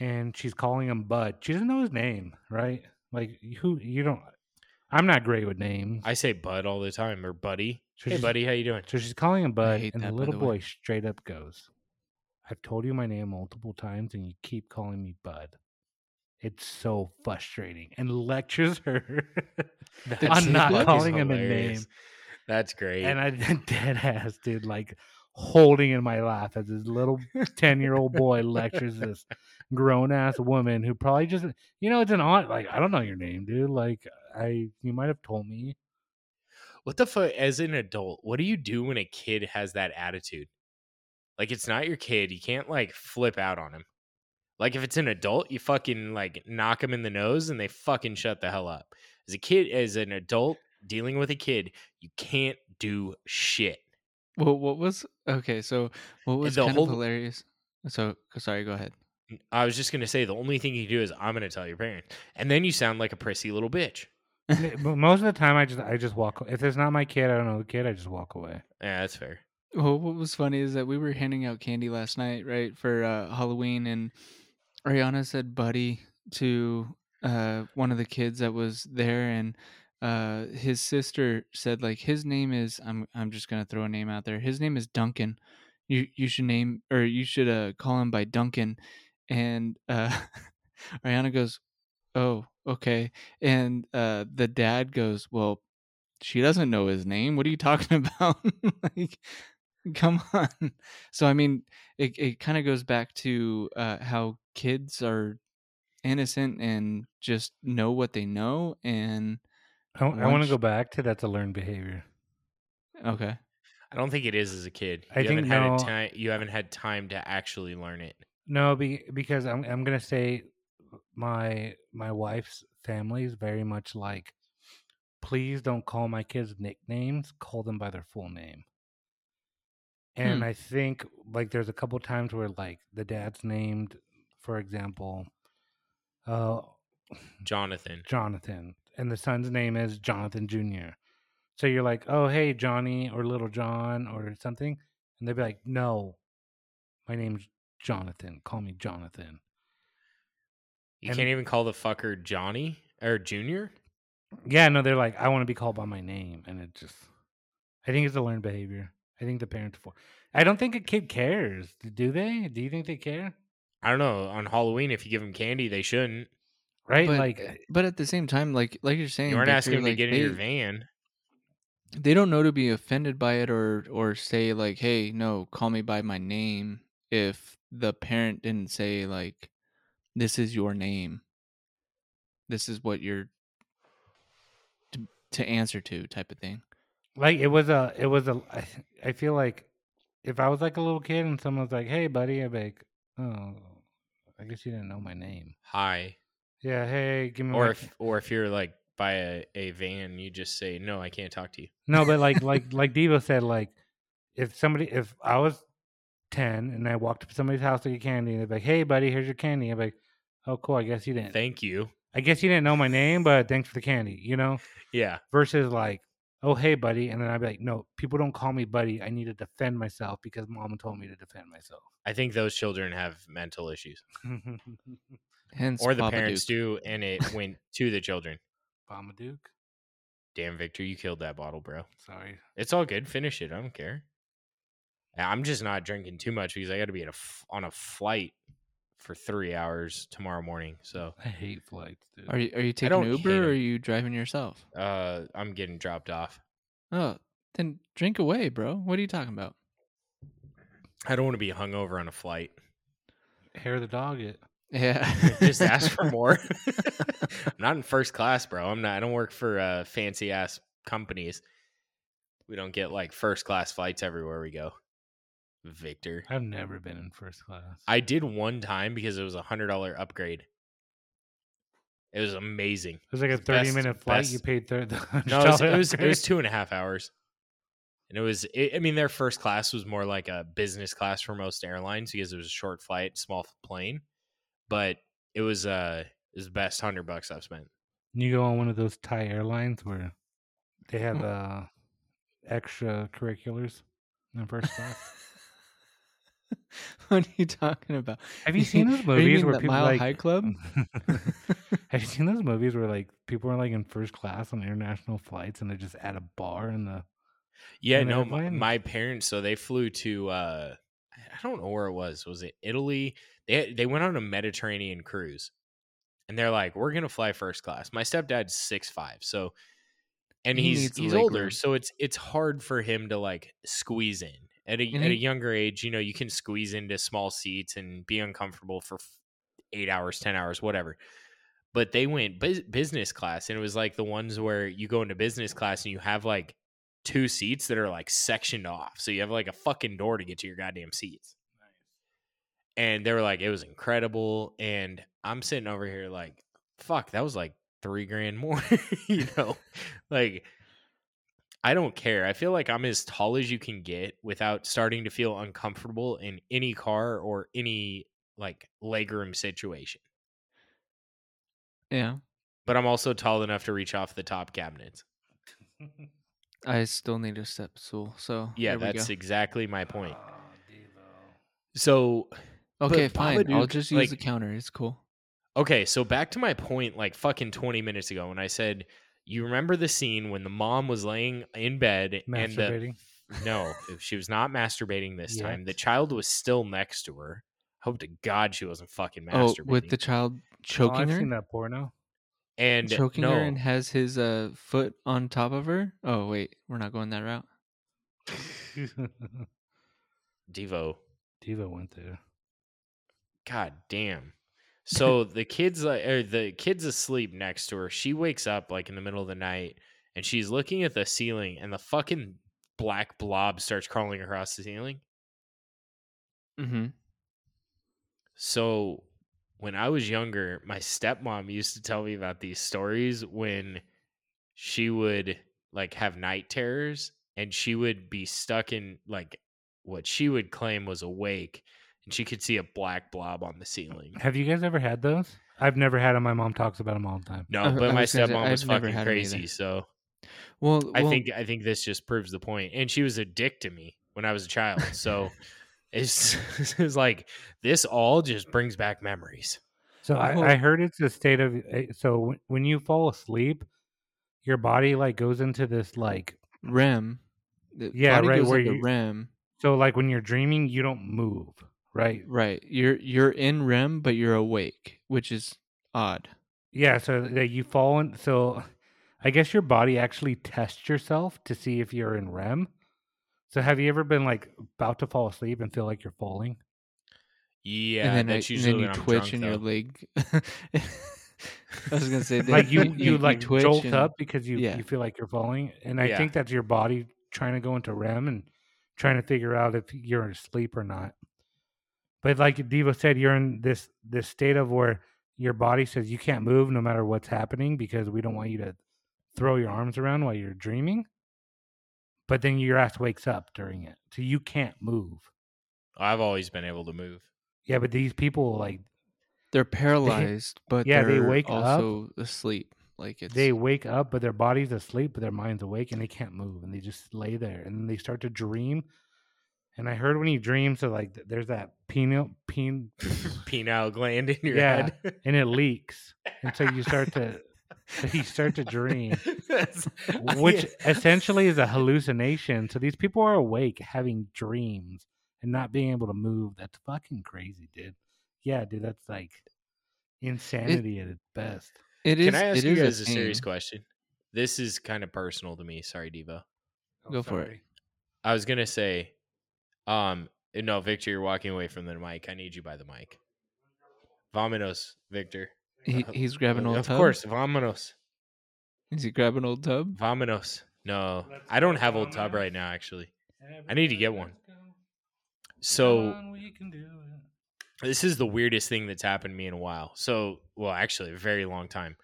S2: and she's calling him Bud. She doesn't know his name, right? Like who you don't. I'm not great with names.
S1: I say bud all the time or buddy.
S2: So
S1: hey buddy, how you doing?
S2: So she's calling him Bud, and the
S3: that, by
S2: little
S3: the
S2: boy straight up goes, I've told you my name multiple times, and you keep calling me Bud. It's so frustrating. And lectures (laughs) her on not calling him a name.
S1: That's great.
S2: And I (laughs) dead ass dude, like holding in my laugh as this little 10 year old boy lectures this grown ass woman who probably just, you know, it's an aunt. Like, I don't know your name, dude. Like, I, you might have told me.
S1: What the fuck? As an adult, what do you do when a kid has that attitude? Like, it's not your kid. You can't like flip out on him. Like, if it's an adult, you fucking like knock them in the nose and they fucking shut the hell up. As a kid, as an adult dealing with a kid, you can't do shit.
S3: Well, what was okay? So what was
S1: the
S3: kind
S1: whole-
S3: of hilarious? So sorry, go ahead.
S1: I was just gonna say the only thing you do is I'm gonna tell your parents, and then you sound like a prissy little bitch.
S2: but most of the time, I just, I just walk. If it's not my kid, I don't know the kid, I just walk away.
S1: Yeah, that's fair.
S3: Well, what was funny is that we were handing out candy last night, right, for uh, Halloween, and Ariana said "buddy" to uh, one of the kids that was there, and uh, his sister said like his name is I'm I'm just gonna throw a name out there. His name is Duncan. You you should name or you should uh, call him by Duncan, and uh, (laughs) Ariana goes, "Oh, okay," and uh, the dad goes, "Well." She doesn't know his name. What are you talking (laughs) about? like, (laughs) come on so i mean it, it kind of goes back to uh, how kids are innocent and just know what they know and
S2: I, want to go back to that's a learned behavior.
S3: okay
S1: I don't think it is as a kid.
S2: I
S1: you
S2: think
S1: haven't had
S2: no-
S1: a time. You haven't had time to actually learn it.
S2: No, be, because I'm I'm gonna say my my wife's family is very much like, please don't call my kids nicknames. Call them by their full name. And
S3: Hmm.
S2: I think like there's a couple times where like the dad's named, for example, uh,
S1: Jonathan.
S2: Jonathan, and the son's name is Jonathan Jr. So you're like, oh hey Johnny or Little John or something, and they'd be like, no, my name's Jonathan. Call me Jonathan.
S1: You
S2: And-
S1: can't even call the fucker Johnny or Junior.
S2: Yeah, no, they're like, I want to be called by my name, and it just, I think it's a learned behavior. I think the parents for. I don't think a kid cares. Do they? Do you think they care?
S1: I don't know. On Halloween, if you give them candy, they shouldn't.
S2: Right?
S3: but,
S2: like, eh,
S3: but at the same time like like you're saying
S1: You aren't asking them to
S3: like,
S1: get in
S3: they,
S1: your van.
S3: they don't know to be offended by it or or say like hey no call me by my name if the parent didn't say like this is your name this is what you're to, to answer to type of thing
S2: like it was a, it was a. I, I feel like if I was like a little kid and someone was like, "Hey, buddy," I'd be like, "Oh, I guess you didn't know my name."
S1: Hi.
S2: Yeah, hey, give me.
S1: Or
S2: my
S1: if or if you're like by a, a van, you just say no. I can't talk to you.
S2: No, but like like (laughs) like Devo said, like if somebody if I was ten and I walked up to somebody's house to get candy and they'd be like, Hey buddy, here's your candy. I'd be like, Oh cool, I guess you didn't
S1: Thank you.
S2: I guess you didn't know my name, but thanks for the candy, you know? (laughs)
S1: Yeah.
S2: Versus like, Oh hey buddy, and then I'd be like, No, people don't call me buddy. I need to defend myself because mom told me to defend myself.
S1: I think those children have mental issues, (laughs)
S3: hence
S1: or the
S3: Papa
S1: parents
S3: Duke.
S1: do, and it went to the children.
S2: Duke.
S1: Damn, Victor, you killed that bottle, bro.
S2: Sorry.
S1: It's all good. Finish it. I don't care. I'm just not drinking too much because I got to be at a f- on a flight for three hours tomorrow morning. So
S2: I hate flights, dude.
S3: Are you are you taking
S1: don't
S3: Uber or are
S1: 'em.
S3: you driving yourself?
S1: uh, I'm getting dropped off.
S3: Oh, then drink away, bro. What are you talking about?
S1: I don't want to be hungover on a flight.
S2: Hair the dog it.
S3: Yeah,
S1: Just ask for (laughs) more. I'm (laughs) not in first class, bro. I'm not. I don't work for uh, fancy ass companies. We don't get like first class flights everywhere we go. Victor,
S2: I've never been in first class.
S1: I did one time because it was a hundred dollar upgrade. It was amazing.
S2: it was like a thirty
S1: best-
S2: minute flight. You
S1: best-
S2: paid thirty. (laughs)
S1: No, it was, it was it was two and a half hours, and it was. It, I mean, their first class was more like a business class for most airlines because it was a short flight, small plane. But it was uh is the best hundred bucks I've spent.
S2: You go on one of those Thai airlines where they have uh, extra curriculars in first class. (laughs) (laughs)
S3: what are you talking about?
S2: Have you seen (laughs) those movies where people
S3: Mile
S2: like
S3: High Club? (laughs)
S2: Have you seen those movies where like people are like in first class on international flights and they're just at a bar in the
S1: Yeah,
S2: An
S1: no, my, my parents. So they flew to. uh I don't know where it was. Was it Italy? They they went on a Mediterranean cruise, and they're like, "We're gonna fly first class." My stepdad's six five, so and
S3: He
S1: he's he's older,
S3: room.
S1: so it's it's hard for him to like squeeze in at a
S3: And
S1: at a
S3: mm-hmm.
S1: younger age. You know, you can squeeze into small seats and be uncomfortable for eight hours, ten hours, whatever. But they went bus- business class, and it was like the ones where you go into business class and you have like two seats that are like sectioned off, so you have like a fucking door to get to your goddamn seats. And they were like, it was incredible, and I'm sitting over here like, fuck, that was like three grand more, (laughs) you know, like. I don't care. I feel like I'm as tall as you can get without starting to feel uncomfortable in any car or any like legroom situation.
S3: yeah,
S1: But I'm also tall enough to reach off the top cabinets.
S3: I still need a step stool. So
S1: Yeah, that's
S3: go.
S1: exactly my point. Oh, so,
S3: okay.
S1: but
S3: Fine, I'll just use
S1: like-
S3: the counter. It's cool.
S1: okay, so back to my point like fucking 20 minutes ago when I said, you remember the scene when the mom was laying in bed and the No, she was not masturbating this time. The child was still next to her. Hope to God she wasn't fucking masturbating.
S3: Oh, with the child
S2: Oh,
S3: choking
S2: I've
S3: her,
S2: seen that porno.
S1: and
S3: choking
S1: no,
S3: her, and has his uh foot on top of her. Oh wait, we're not going that route. (laughs)
S1: Devo.
S2: Diva went there.
S1: God damn. (laughs) So the kids like or the kid's asleep next to her. She wakes up like in the middle of the night and she's looking at the ceiling and the fucking black blob starts crawling across the ceiling.
S3: Mm-hmm.
S1: So when I was younger, my stepmom used to tell me about these stories when she would like have night terrors and she would be stuck in like what she would claim was awake and she could see a black blob on the ceiling.
S2: Have you guys ever had those? I've never had them. My mom talks about them all the time.
S1: No, but my
S3: was gonna say,
S1: stepmom was
S3: I've never
S1: fucking
S3: had 'em
S1: crazy,
S3: either.
S1: so
S3: Well,
S1: I
S3: well,
S1: think I think this just proves the point. And she was a dick to me when I was a child. So (laughs) it's (laughs) it's like this all just brings back memories.
S2: So. I, I heard it's a state of eh, so when- when you fall asleep, your body like goes into this like
S3: REM. The
S2: Yeah,
S3: body
S2: right,
S3: goes
S2: where
S3: into
S2: you-
S3: REM.
S2: so like when you're dreaming, you don't move, right?
S3: Right. You're you're in REM, but you're awake, which is odd.
S2: Yeah, so that you fall in. So I guess your body actually tests yourself to see if you're in REM. So have you ever been like about to fall asleep and feel like you're falling?
S1: Yeah,
S3: and then,
S1: that's
S3: I- and then you twitch
S1: drunk,
S3: and your leg. (laughs) I was gonna say (laughs) then
S2: like you, (laughs) you, like
S3: twitch
S2: jolt
S3: and-
S2: up because you
S3: yeah.
S2: you feel like you're falling, and I
S1: Yeah.
S2: think that's your body trying to go into REM and trying to figure out if you're asleep or not. But like Devo said, you're in this this state of where your body says you can't move no matter what's happening because we don't want you to throw your arms around while you're dreaming. But then your ass wakes up during it, so you can't move.
S1: I've always been able to move.
S2: Yeah, but these people like
S3: They're (laughs) paralyzed, but
S2: yeah, they
S3: they're
S2: wake up.
S3: also asleep. Like it's
S2: they wake up, but their body's asleep, but their mind's awake, and they can't move, and they just lay there, and they start to dream. And I heard when you dream, so like there's that pineal peen, (laughs)
S1: Penile gland in your
S2: Yeah.
S1: head. (laughs)
S2: and it leaks, and so you start to you start to dream,
S1: That's-
S2: which essentially is a hallucination. So these people are awake, having dreams, and not being able to move. That's fucking crazy, dude. Yeah, dude, that's like insanity at its best.
S3: it is.
S1: Can I ask
S3: it
S1: you
S3: is
S1: guys a, serious question? This is kind of personal to me. Sorry, Devo.
S3: Go oh, for it.
S1: I was gonna say, um, no, Victor, you're walking away from the mic. I need you by the mic. Vominos, Victor.
S3: He,
S1: Uh,
S3: he's grabbing old tub.
S1: Of
S3: tub.
S1: course, vominos,
S3: Is he grabbing old tub?
S1: vominos. No,
S2: Let's
S1: I don't have old tub right now. Actually, I need to get one. so
S2: Come on, we can do it.
S1: this is the weirdest thing that's happened to me in a while. So, well, actually, a very long time.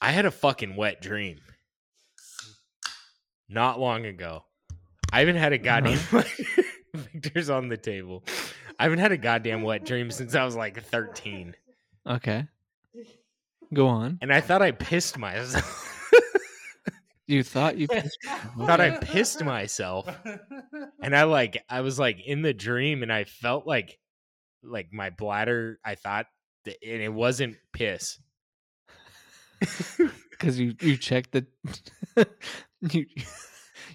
S1: I had a fucking wet dream not long ago. I haven't had a goddamn. Uh-huh. (laughs) (laughs) Victor's on the table. I haven't had a goddamn wet dream since I was like 13.
S3: Okay. Go on.
S1: and I thought I pissed myself. (laughs)
S3: You thought you pissed
S1: thought I pissed myself, and I like I was like in the dream, and I felt like like my bladder. I thought, that, and it wasn't piss.
S3: because you you checked the you,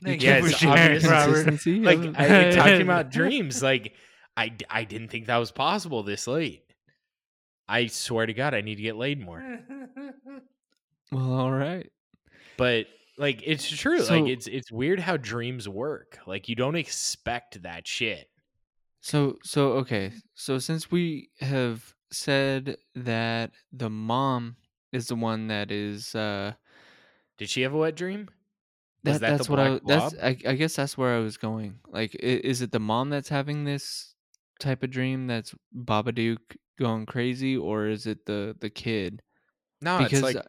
S3: you
S2: Thank
S1: you
S3: checked
S1: for
S3: the
S1: sharing,
S2: Robert.
S3: consistency (laughs)
S1: Like I been talking about dreams. Like I, I didn't think that was possible this late. I swear to God, I need to get laid more. (laughs)
S3: well, all right.
S1: But like it's true.
S3: So-
S1: like it's it's weird how dreams work. Like you don't expect that shit.
S3: So so okay. So since we have said that the mom is the one that is uh
S1: Did she have a wet dream?
S3: That,
S1: that
S3: that's what I that's? I, I guess that's where I was going. Like is it the mom that's having this type of dream that's Babadook going crazy or is it the the kid?
S1: No,
S3: Because
S1: it's like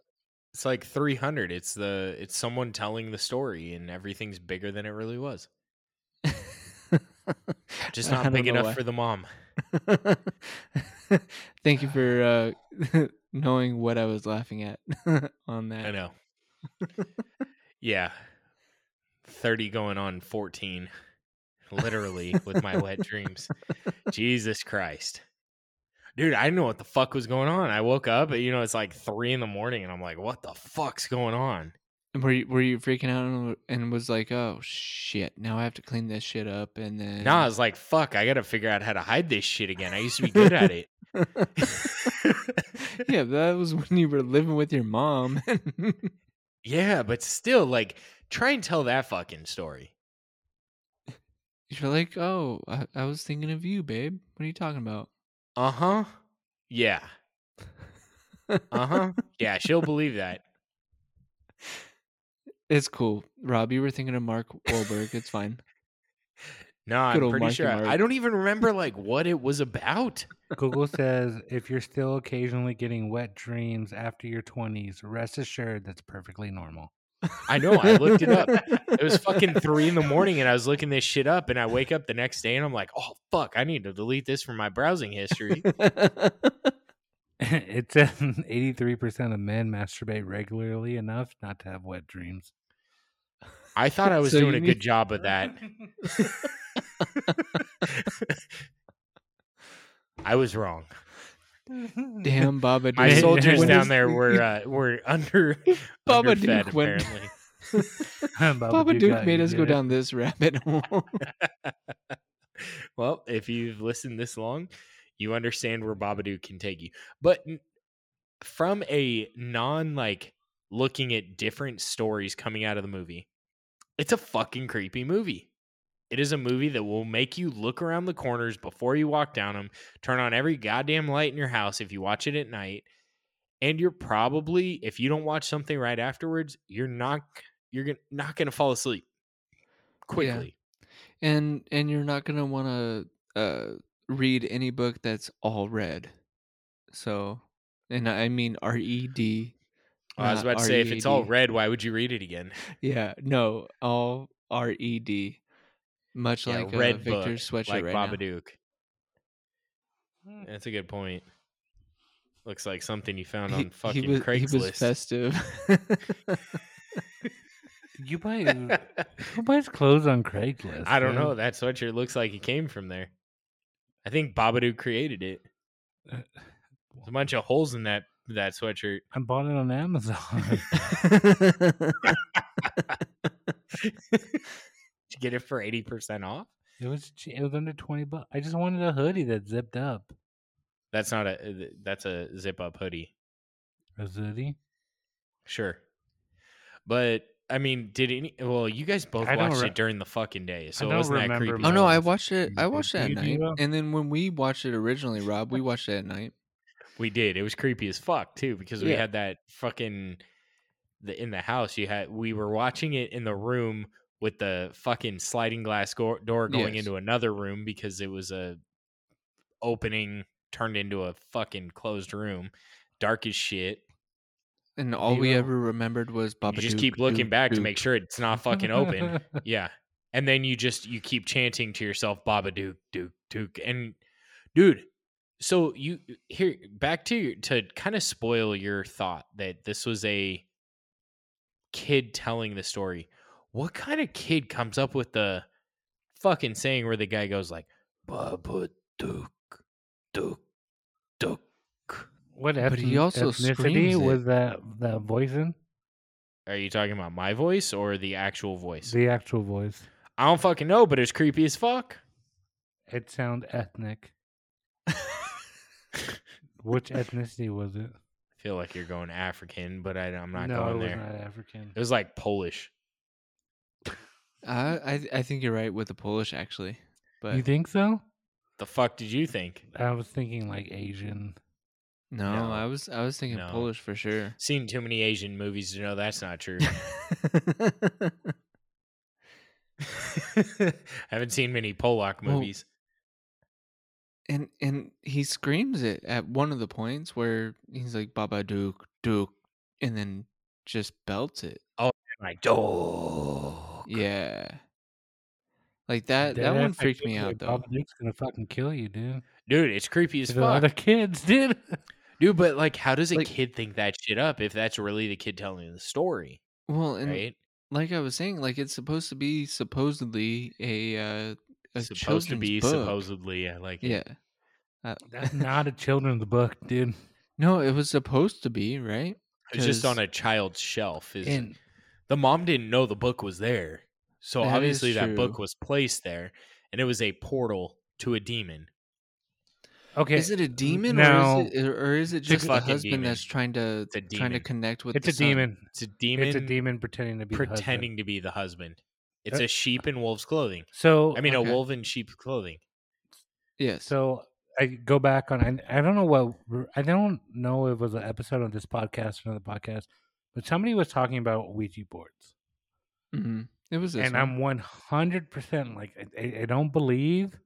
S1: it's like 300. It's the it's someone telling the story and everything's bigger than it really was. (laughs) Just not big enough
S3: why.
S1: for the mom. (laughs)
S3: Thank you for uh, (laughs) knowing what I was laughing at on that.
S1: I know. yeah. 30 going on 14. Literally with my wet dreams. (laughs) Jesus Christ. Dude, I didn't know what the fuck was going on. I woke up, and you know, it's like three in the morning, and I'm like, what the fuck's going on?
S3: Were you, were you freaking out and, and was like, oh shit, now I have to clean this shit up and then.
S1: No, I was like, fuck, I gotta figure out how to hide this shit again. I used to be good at it. (laughs)
S3: yeah, that was when you were living with your mom. (laughs)
S1: yeah, but still, like, try and tell that fucking story.
S3: You're like, oh, I, I was thinking of you, babe. What are you talking about?
S1: Uh huh. Yeah. Uh huh. (laughs) Yeah, she'll believe that.
S3: It's cool, Rob. You were thinking of Mark Wahlberg. It's fine.
S1: No,
S3: Good
S1: I'm
S3: old
S1: pretty
S3: Marky
S1: sure. I-
S3: Mark.
S1: I don't even remember like what it was about. (laughs)
S2: Google says if you're still occasionally getting wet dreams after your 20s, rest assured that's perfectly normal.
S1: I know. I looked it up. It was fucking three in the morning, and I was looking this shit up, and I wake up the next day, and I'm like, oh fuck, I need to delete this from my browsing history. (laughs) (laughs)
S2: it says 83% of men masturbate regularly enough not to have wet dreams.
S1: I thought I (laughs) was
S3: So
S1: doing a
S3: need-
S1: good job of that. (laughs) I was wrong.
S3: Damn, (laughs) Baba.
S1: My
S2: Dude,
S1: soldiers down
S3: is-
S1: there were uh, were under
S3: Baba
S1: underfed,
S3: Duke went-
S1: apparently.
S3: Baba Duke
S2: got
S3: made us go
S2: good.
S3: down this rabbit hole.
S1: well, if you've listened this long, you understand where Babadook can take you. But from a non like looking at different stories coming out of the movie, it's a fucking creepy movie. It is a movie that will make you look around the corners before you walk down them, turn on every goddamn light in your house if you watch it at night. And you're probably, if you don't watch something right afterwards, you're not you're gonna, not going to fall asleep quickly.
S3: and and you're not gonna want to uh, read any book that's all red. So, and I mean R E D.
S1: I was about to say, if it's all red, why would you read it again?
S3: Yeah, no, all R E D. Much
S1: Yeah,
S3: like uh,
S1: red
S3: Victor's
S1: book,
S3: sweatshirt
S1: like
S3: right now.
S1: Babadook. That's a good point. Looks like something you found on
S3: He,
S1: fucking
S3: he was,
S1: Craigslist.
S3: he was festive. (laughs)
S2: You buy who buys clothes on Craigslist?
S1: I don't
S2: man?
S1: know. That sweatshirt looks like it came from there. I think Babadook created it.
S2: Uh,
S1: There's a bunch of holes in that that sweatshirt.
S2: I bought it on Amazon. (laughs) (laughs)
S1: Did you get it for eighty percent off?
S2: it was it was under twenty bucks. I just wanted a hoodie that zipped up.
S1: That's not a. That's a zip up hoodie.
S2: A hoodie.
S1: Sure, but I mean, did any? Well, you guys both
S2: I
S1: watched
S2: re-
S1: it during the fucking day, so it wasn't that creepy.
S3: oh no, I watched it. I watched it at night, and then when we watched it originally, Rob, we watched it at night.
S1: We did. It was creepy as fuck too because we
S3: Yeah.
S1: had that fucking the in the house. You had we were watching it in the room with the fucking sliding glass go- door going
S3: Yes.
S1: into another room because it was a opening turned into a fucking closed room, dark as shit.
S3: And all we
S2: Devo.
S3: ever remembered was Baba.
S1: you just
S3: Duke,
S1: keep looking
S3: Duke,
S1: back to make sure it's not (laughs) fucking open. yeah, and then you just you keep chanting to yourself, "Baba Duke, Duke, Duke," and dude. So you here back to your, to kind of spoil your thought that this was a kid telling the story. What kind of kid comes up with the fucking saying where the guy goes like Baba Duke Duke Duke?
S2: What
S3: But he also
S2: ethnicity was that that voice in?
S1: Are you talking about my voice or the actual voice?
S2: The actual voice.
S1: I don't fucking know, but it's creepy as fuck.
S2: It sound ethnic. (laughs) Which ethnicity was it?
S1: I feel like you're going African, but I, I'm not
S2: no,
S1: going
S2: it was
S1: there.
S2: not African.
S1: It was like Polish.
S3: I I I think you're right with the Polish actually, but
S2: you think so?
S1: The fuck did you think?
S2: I was thinking like Asian.
S3: no,
S1: No.
S3: I was I was thinking
S1: No.
S3: Polish for sure.
S1: Seen too many Asian movies to know that's not true. I (laughs) (laughs) haven't seen many Polak
S3: Well,
S1: movies.
S3: And and he screams it at one of the points where he's like Baba Duke Duke, and then just belts it.
S1: Oh, like, oh,
S3: Yeah, like that. That one freaked me out though.
S2: Papa Duke's gonna fucking kill you, dude.
S1: dude, it's creepy as
S2: fuck. the other
S1: fuck,
S2: kids, (laughs) dude.
S1: dude. But like, how does a
S3: Like-
S1: kid think that shit up if that's really the kid telling the story,
S3: Well, and
S1: right?
S3: like I was saying, like it's supposed to be supposedly a uh, a
S1: supposed to be
S3: book.
S1: supposedly, I like, it.
S3: Yeah. Uh,
S2: That's (laughs) not a children's book, dude.
S3: no, it was supposed to be right.
S1: It's just on a child's shelf. Is
S2: And
S1: the mom didn't know the book was there, so
S3: That is
S1: obviously that book was placed there, and it was a portal to a demon.
S2: okay,
S3: Is it a demon
S2: no.
S3: or is it or is it
S1: It's a
S3: just the husband
S1: demon.
S3: that's trying to trying to connect with
S2: it's
S3: the
S2: a
S3: son?
S2: demon.
S1: It's a demon.
S2: It's a demon pretending to be the husband.
S1: pretending to be the husband. It's
S2: Uh,
S1: a sheep in wolf's clothing.
S2: So
S1: I mean,
S3: okay.
S1: a wolf in sheep's clothing.
S3: Yes.
S2: So I go back on. I, I don't know what. I don't know if it was an episode of this podcast or another podcast, but somebody was talking about Ouija boards,
S3: hmm It was
S2: and
S3: one.
S2: I'm 100 percent like I, I don't believe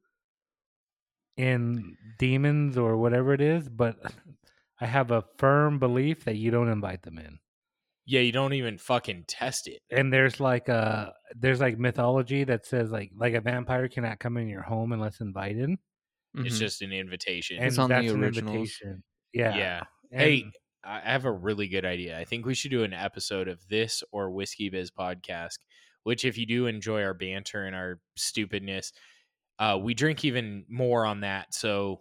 S2: in demons or whatever it is, but (laughs) I have a firm belief that you don't invite them in.
S1: Yeah, you don't even fucking test it.
S2: And there's like a there's like mythology that says like like a vampire cannot come in your home unless invited.
S1: It's
S3: Mhm.
S1: just an invitation.
S2: And
S3: It's on the
S2: that's an
S3: originals.
S2: invitation. Yeah.
S1: yeah. Hey, I have a really good idea. I think we should do an episode of this or Whiskey Biz podcast. Which, if you do enjoy our banter and our stupidness, uh, we drink even more on that. So,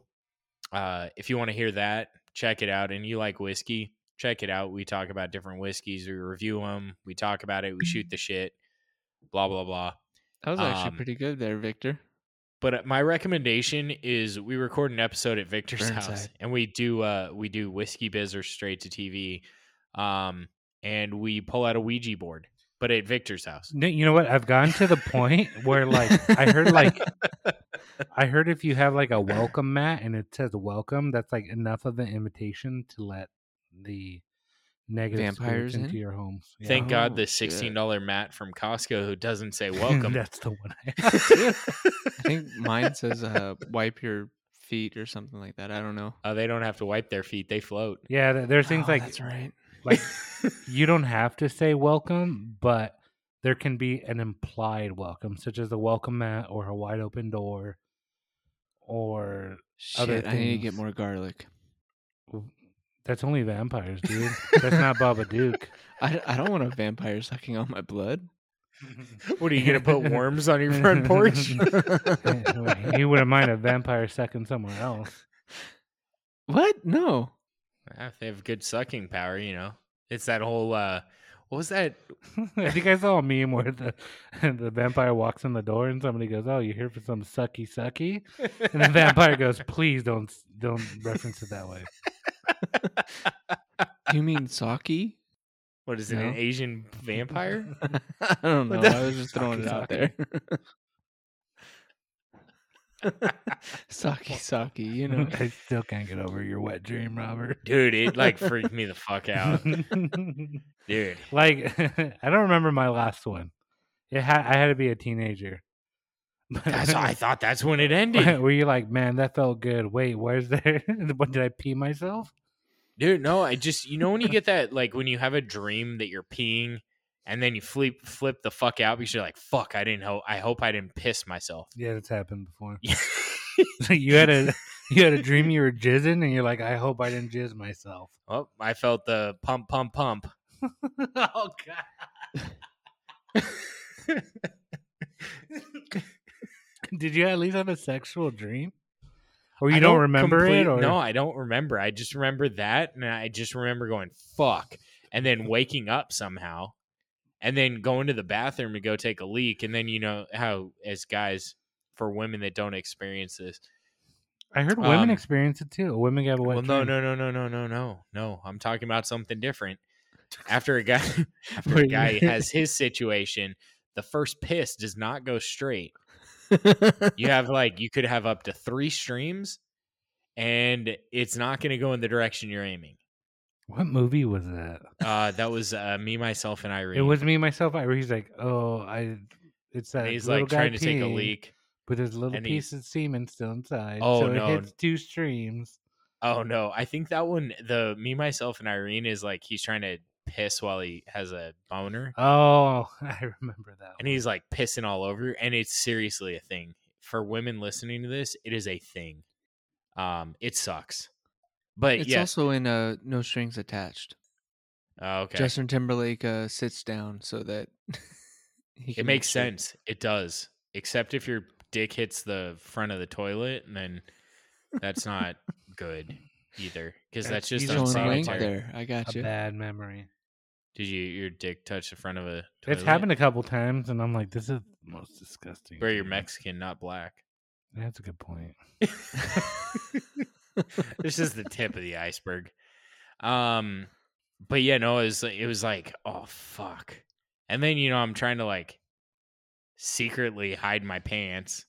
S1: uh, if you want to hear that, check it out. And you like whiskey, check it out. We talk about different whiskeys. We review them. We talk about it. We shoot the shit. Blah blah blah.
S3: that was actually
S1: um,
S3: pretty good there, Victor.
S1: But uh, my recommendation is we record an episode at Victor's house, and we do uh we do whiskey biz or straight to TV, um, and we pull out a Ouija board, but at Victor's house.
S2: No, you know what? I've gotten to the point where like I heard like (laughs) I heard if you have like a welcome mat and it says welcome, that's like enough of an invitation to let the negative
S3: Vampires
S2: into
S3: in?
S2: your home. Yeah.
S1: Thank God
S3: Oh,
S1: the sixteen dollar mat from Costco who doesn't say (laughs) welcome.
S2: that's the one I have. (laughs)
S3: I think mine (laughs) says uh, wipe your feet or something like that. I don't know.
S1: uh, they don't have to wipe their feet; they float.
S2: yeah, th- there's things
S3: Oh,
S2: like
S3: that's right.
S2: like you don't have to say welcome, but there can be an implied welcome, such as a welcome mat or a wide open door, or other
S3: Shit, I need to get more garlic.
S2: That's only vampires, dude. that's not Babadook. (laughs)
S3: I, I don't want a vampire sucking on my blood. (laughs)
S1: what are you gonna put (laughs) worms on your front porch?
S2: he wouldn't mind a vampire sucking somewhere else.
S3: what? No.
S1: If they have good sucking power, you know. It's that whole uh what was that?
S2: I think I saw a meme where the the vampire walks in the door and somebody goes, "Oh, you here for some sucky sucky?" And the vampire goes, "Please don't don't reference it that way."
S3: You mean Saki?
S1: What is it,
S3: No.
S1: an Asian vampire? (laughs)
S3: I don't know.
S1: The-
S3: I was just throwing it out
S2: Saki,
S3: there. Saki (laughs) Saki, you know.
S2: I still can't get over your wet dream, Robert.
S1: Dude, it like freaked me the fuck out. (laughs) Dude.
S2: like I don't remember my last one. It had I had to be a teenager.
S1: That's I thought that's when it ended.
S2: Were you like, man, that felt good? Wait, where's there? what did I pee myself?
S1: Dude, no, I just you know when you get that like when you have a dream that you're peeing and then you flip flip the fuck out because you're like, fuck, I didn't hope I hope I didn't piss myself.
S2: Yeah, that's happened before. (laughs) You had a (laughs) you had a dream you were jizzing, and you're like, I hope I didn't jizz myself.
S1: Oh, I felt the pump, pump, pump. (laughs)
S2: oh God! Did you at least have a sexual dream, or you
S1: I
S2: don't, remember
S1: complete-
S2: it? Or
S1: no, I don't remember. I just remember that, and I just remember going "fuck," and then waking up somehow, and then going to the bathroom to go take a leak, and then you know how as guys, for women that don't experience this,
S2: I heard women
S1: Um,
S2: experience it too. Women get a wet
S1: well, no, no, no, no, no, no, no, no. I'm talking about something different. After a guy, (laughs) (laughs) after a guy has his situation, the first piss does not go straight. You have (laughs) like you could have up to three streams, and it's not going to go in the direction you're aiming.
S2: What movie was that?
S1: Uh, that (laughs) was uh, me, myself, and Irene.
S2: It was me, myself. I. He's like, oh, I. It's that
S1: And he's like trying to take a leak.
S2: but there's a little
S1: and
S2: piece of semen still inside.
S1: Oh,
S2: so
S1: no.
S2: it hits two streams.
S1: Oh no, I think that one, the me, myself, and Irene is like he's trying to piss while he has a boner,
S2: Oh, (laughs) I remember that.
S1: and he's like pissing all over, and it's seriously a thing for women listening to this. It is a thing. Um, it sucks, but
S3: it's
S1: yeah,
S3: also in uh, No Strings Attached.
S1: Oh, okay.
S3: Justin Timberlake uh, sits down so that (laughs) he
S1: it makes
S3: make sure-
S1: sense. It does, except if your dick hits the front of the toilet, and then that's not good either, because that's
S2: That's-
S1: just
S2: he's
S3: Showing a
S1: unsanitary.
S3: there. I got
S2: a
S3: you.
S2: bad memory.
S1: Did you your dick touch the front of a toilet?
S2: It's happened a couple times, and I'm like, this is the most disgusting.
S1: Where you're. Mexican, not black.
S2: That's a good point. (laughs)
S1: this is the tip of the iceberg. Um, but yeah, no, it was it was like, oh fuck, and then you know I'm trying to like secretly hide my pants.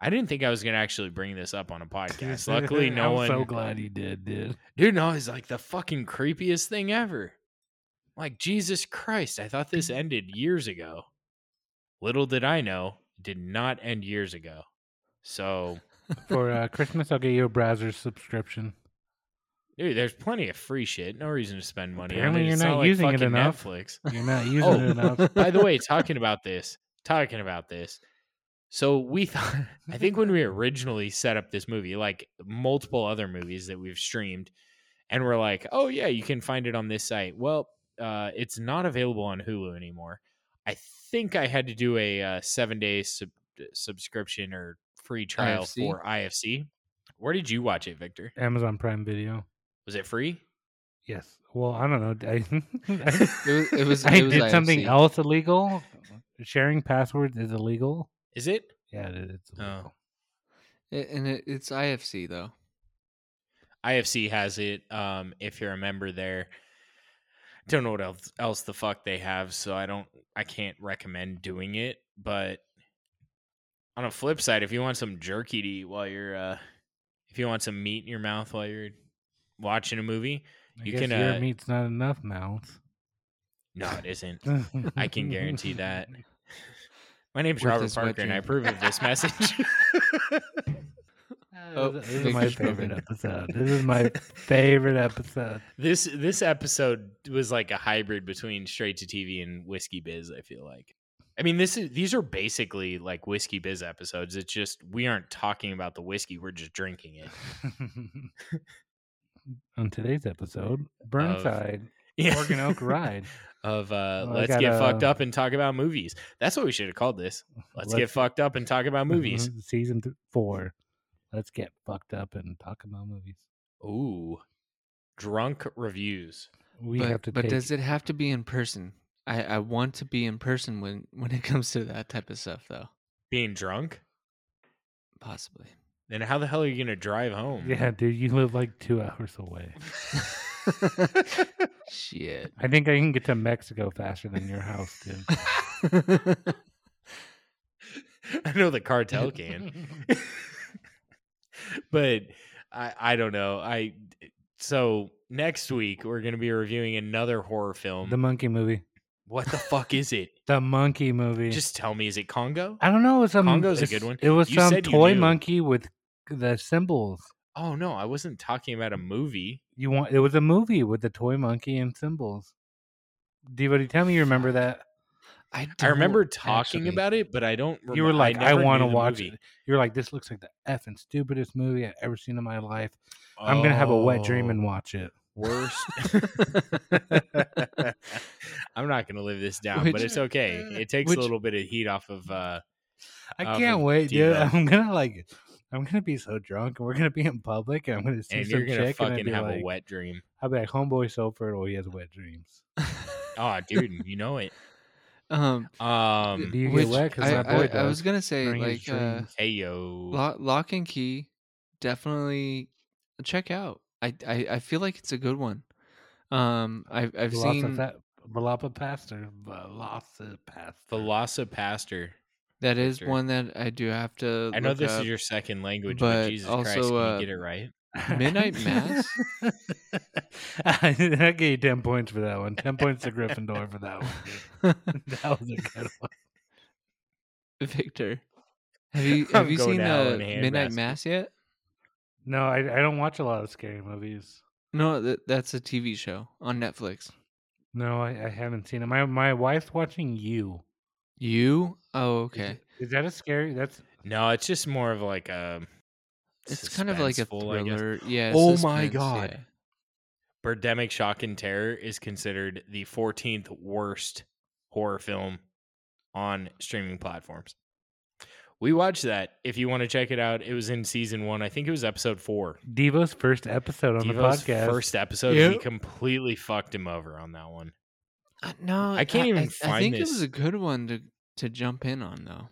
S1: I didn't think I was gonna actually bring this up on a podcast. (laughs) Luckily, no
S2: I'm
S1: one.
S2: so glad he did, dude.
S1: Dude, no, it's like the fucking creepiest thing ever. Like Jesus Christ, I thought this (clears throat) ended years ago. Little did I know, it did not end years ago. So,
S2: For uh, (laughs) Christmas, I'll get you a browser subscription.
S1: dude, there's plenty of free shit. No reason to spend money.
S2: Apparently
S1: on it.
S2: you're not
S1: like
S2: using it
S1: fucking
S2: enough.
S1: Netflix.
S2: You're not using
S1: Oh,
S2: it enough. (laughs)
S1: By the way, talking about this, talking about this. So we (laughs) thought, I think when we (laughs) originally set up this movie, like multiple other movies that we've streamed, and we're like, oh yeah, you can find it on this site. Well, uh, it's not available on Hulu anymore. I think I had to do a uh, seven day sub- subscription or free trial
S3: IFC?
S1: for IFC. Where did you watch it, Victor?
S2: Amazon Prime Video.
S1: Was it free?
S2: Yes. Well, I don't know. I, (laughs)
S3: It was. It was.
S2: I
S3: it was
S2: did something else illegal. Sharing passwords is illegal.
S1: Is it?
S2: Yeah, it. It's
S1: Oh.
S3: It- and it, it's IFC though.
S1: IFC has it. Um, if you're a member there, don't know what else else the fuck they have, so I don't, I can't recommend doing it. But on a flip side, if you want some jerky to eat while you're, uh, if you want some meat in your mouth while you're watching a movie,
S2: I
S1: You can,
S2: your
S1: uh,
S2: meat's not enough mouth.
S1: no, it isn't. (laughs) I can guarantee that. My name's
S3: With
S1: Robert Parker, and I approve of this message. (laughs)
S3: Oh,
S2: this is my favorite episode. This is my favorite episode. (laughs)
S1: this this episode was like a hybrid between straight to TV and whiskey biz. I feel like. I mean, this is these are basically like whiskey biz episodes. It's just we aren't talking about the whiskey; we're just drinking it. (laughs)
S2: On today's episode, Burnside
S1: Yeah.
S2: Oregon Oak Ride.
S1: Of uh,
S2: Well,
S1: let's get fucked up and talk about movies. That's what we should have called this. Let's, get fucked up and talk about (laughs) movies.
S2: Season th- four. Let's get fucked up and talk about movies.
S1: Ooh, drunk reviews.
S2: We
S3: but
S2: have to
S3: but
S2: take
S3: does it have to be in person? I, I want to be in person when when it (laughs) comes to that type of stuff though.
S1: Being drunk.
S3: Possibly.
S1: Then how the hell are you gonna drive home?
S2: Yeah, dude, you live like two hours away. (laughs) (laughs)
S3: Shit.
S2: I think I can get to Mexico faster than your house, dude. (laughs)
S1: I know the cartel can. (laughs) but I I don't know. I so next week we're gonna be reviewing another horror film.
S2: the monkey movie.
S1: what the fuck is it?
S2: The monkey movie.
S1: Just tell me, is it Congo?
S2: I don't know. It's some
S1: Congo's a good one.
S2: It was
S1: You
S2: some toy monkey with the symbols.
S1: Oh no, I wasn't talking about a movie.
S2: You want? It was a movie with the toy monkey and symbols. Devody, tell me you remember that.
S3: I,
S1: I remember talking
S3: actually.
S1: about it, but I don't.
S2: You were like, I,
S1: never
S2: want to watch
S1: movie.
S2: it. You're like, this looks like the effing stupidest movie I've ever seen in my life. I'm gonna have a wet dream and
S1: Oh,
S2: watch it.
S1: worst. (laughs) (laughs) I'm not gonna live this down, but it's okay. It takes a little bit of heat off of. uh
S2: I can't
S1: of
S2: wait, dude. (laughs) I'm gonna like, I'm gonna be so drunk, and we're gonna be in public, and I'm gonna see
S1: and
S2: some
S1: you're gonna
S2: chick, and I'd
S1: fucking
S2: be
S1: have
S2: like,
S1: a wet dream.
S2: I'll be like, homeboy so fertile, he has wet dreams.
S1: Oh, dude, you know it. (laughs)
S3: um,
S1: Um,
S2: Do you get wet? Because
S3: I,
S2: my boy
S3: I,
S2: does.
S3: I was gonna say
S2: during
S3: like uh,
S1: hey yo,
S3: lock, Locke and Key, definitely check out. I, I I feel like it's a good one. Um, I've I've seen
S2: Velocipastor, Velocipastor.
S1: Velocipastor.
S3: That is
S1: Victor.
S3: one that I do have to.
S1: I know this
S3: up.
S1: is your second language, but,
S3: but
S1: Jesus Christ,
S3: also,
S1: can
S3: uh,
S1: you get it right?
S3: Midnight Mass? (laughs)
S2: I gave you ten points for that one. Ten points to Gryffindor for that one. (laughs) (laughs) That was a good one.
S3: Victor. Have you
S1: I'm
S3: have you seen
S1: to
S3: uh, Midnight
S1: handbasket.
S3: Mass yet?
S2: No, I, I don't watch a lot of scary movies.
S3: No, that, that's a TV show on Netflix.
S2: No, I, I haven't seen it. My my wife's watching you.
S3: You? Oh,
S2: Is
S3: okay.
S2: it- Is, that a scary? That's
S1: No, it's just more of like um, a.
S3: It's kind of like a
S1: suspenseful, I guess.
S3: thriller. Yeah.
S1: Oh my
S3: suspense,
S1: God.
S3: yeah.
S1: Birdemic Shock and Terror is considered the 14th worst horror film on streaming platforms. We watched that. If you want to check it out, it was in season one. I think it was episode four.
S2: Devo's first episode on
S1: Devo's
S2: the podcast.
S1: first episode, we
S2: Yep.
S1: completely fucked him over on that one.
S3: Uh, no,
S1: I can't even
S3: I,
S1: find
S3: think it was
S1: this.
S3: a good one to to jump in on though.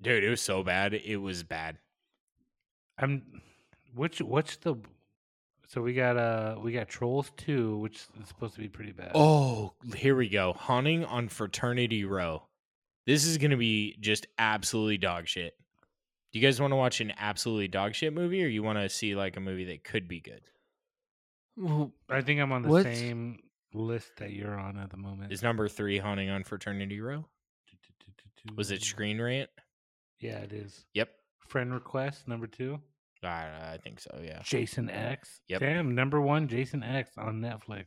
S1: Dude, it was so bad. It was bad.
S2: I'm which what's the so we got uh we got Trolls 2, which is supposed to be pretty bad.
S1: Oh, here we go. Haunting on Fraternity Row. This is going to be just absolutely dog shit. Do you guys want to watch an absolutely dog shit movie or you want to see like a movie that could be good?
S3: Well,
S2: I think I'm on the
S3: What?
S2: same list that you're on at the moment.
S1: Is number three Haunting on Fraternity Row? Was it Screen Rant?
S2: Yeah, it is.
S1: Yep.
S2: Friend request number 2.
S1: I, I think so, yeah.
S2: Jason X.
S1: Yep.
S2: Damn, number 1 Jason X on Netflix.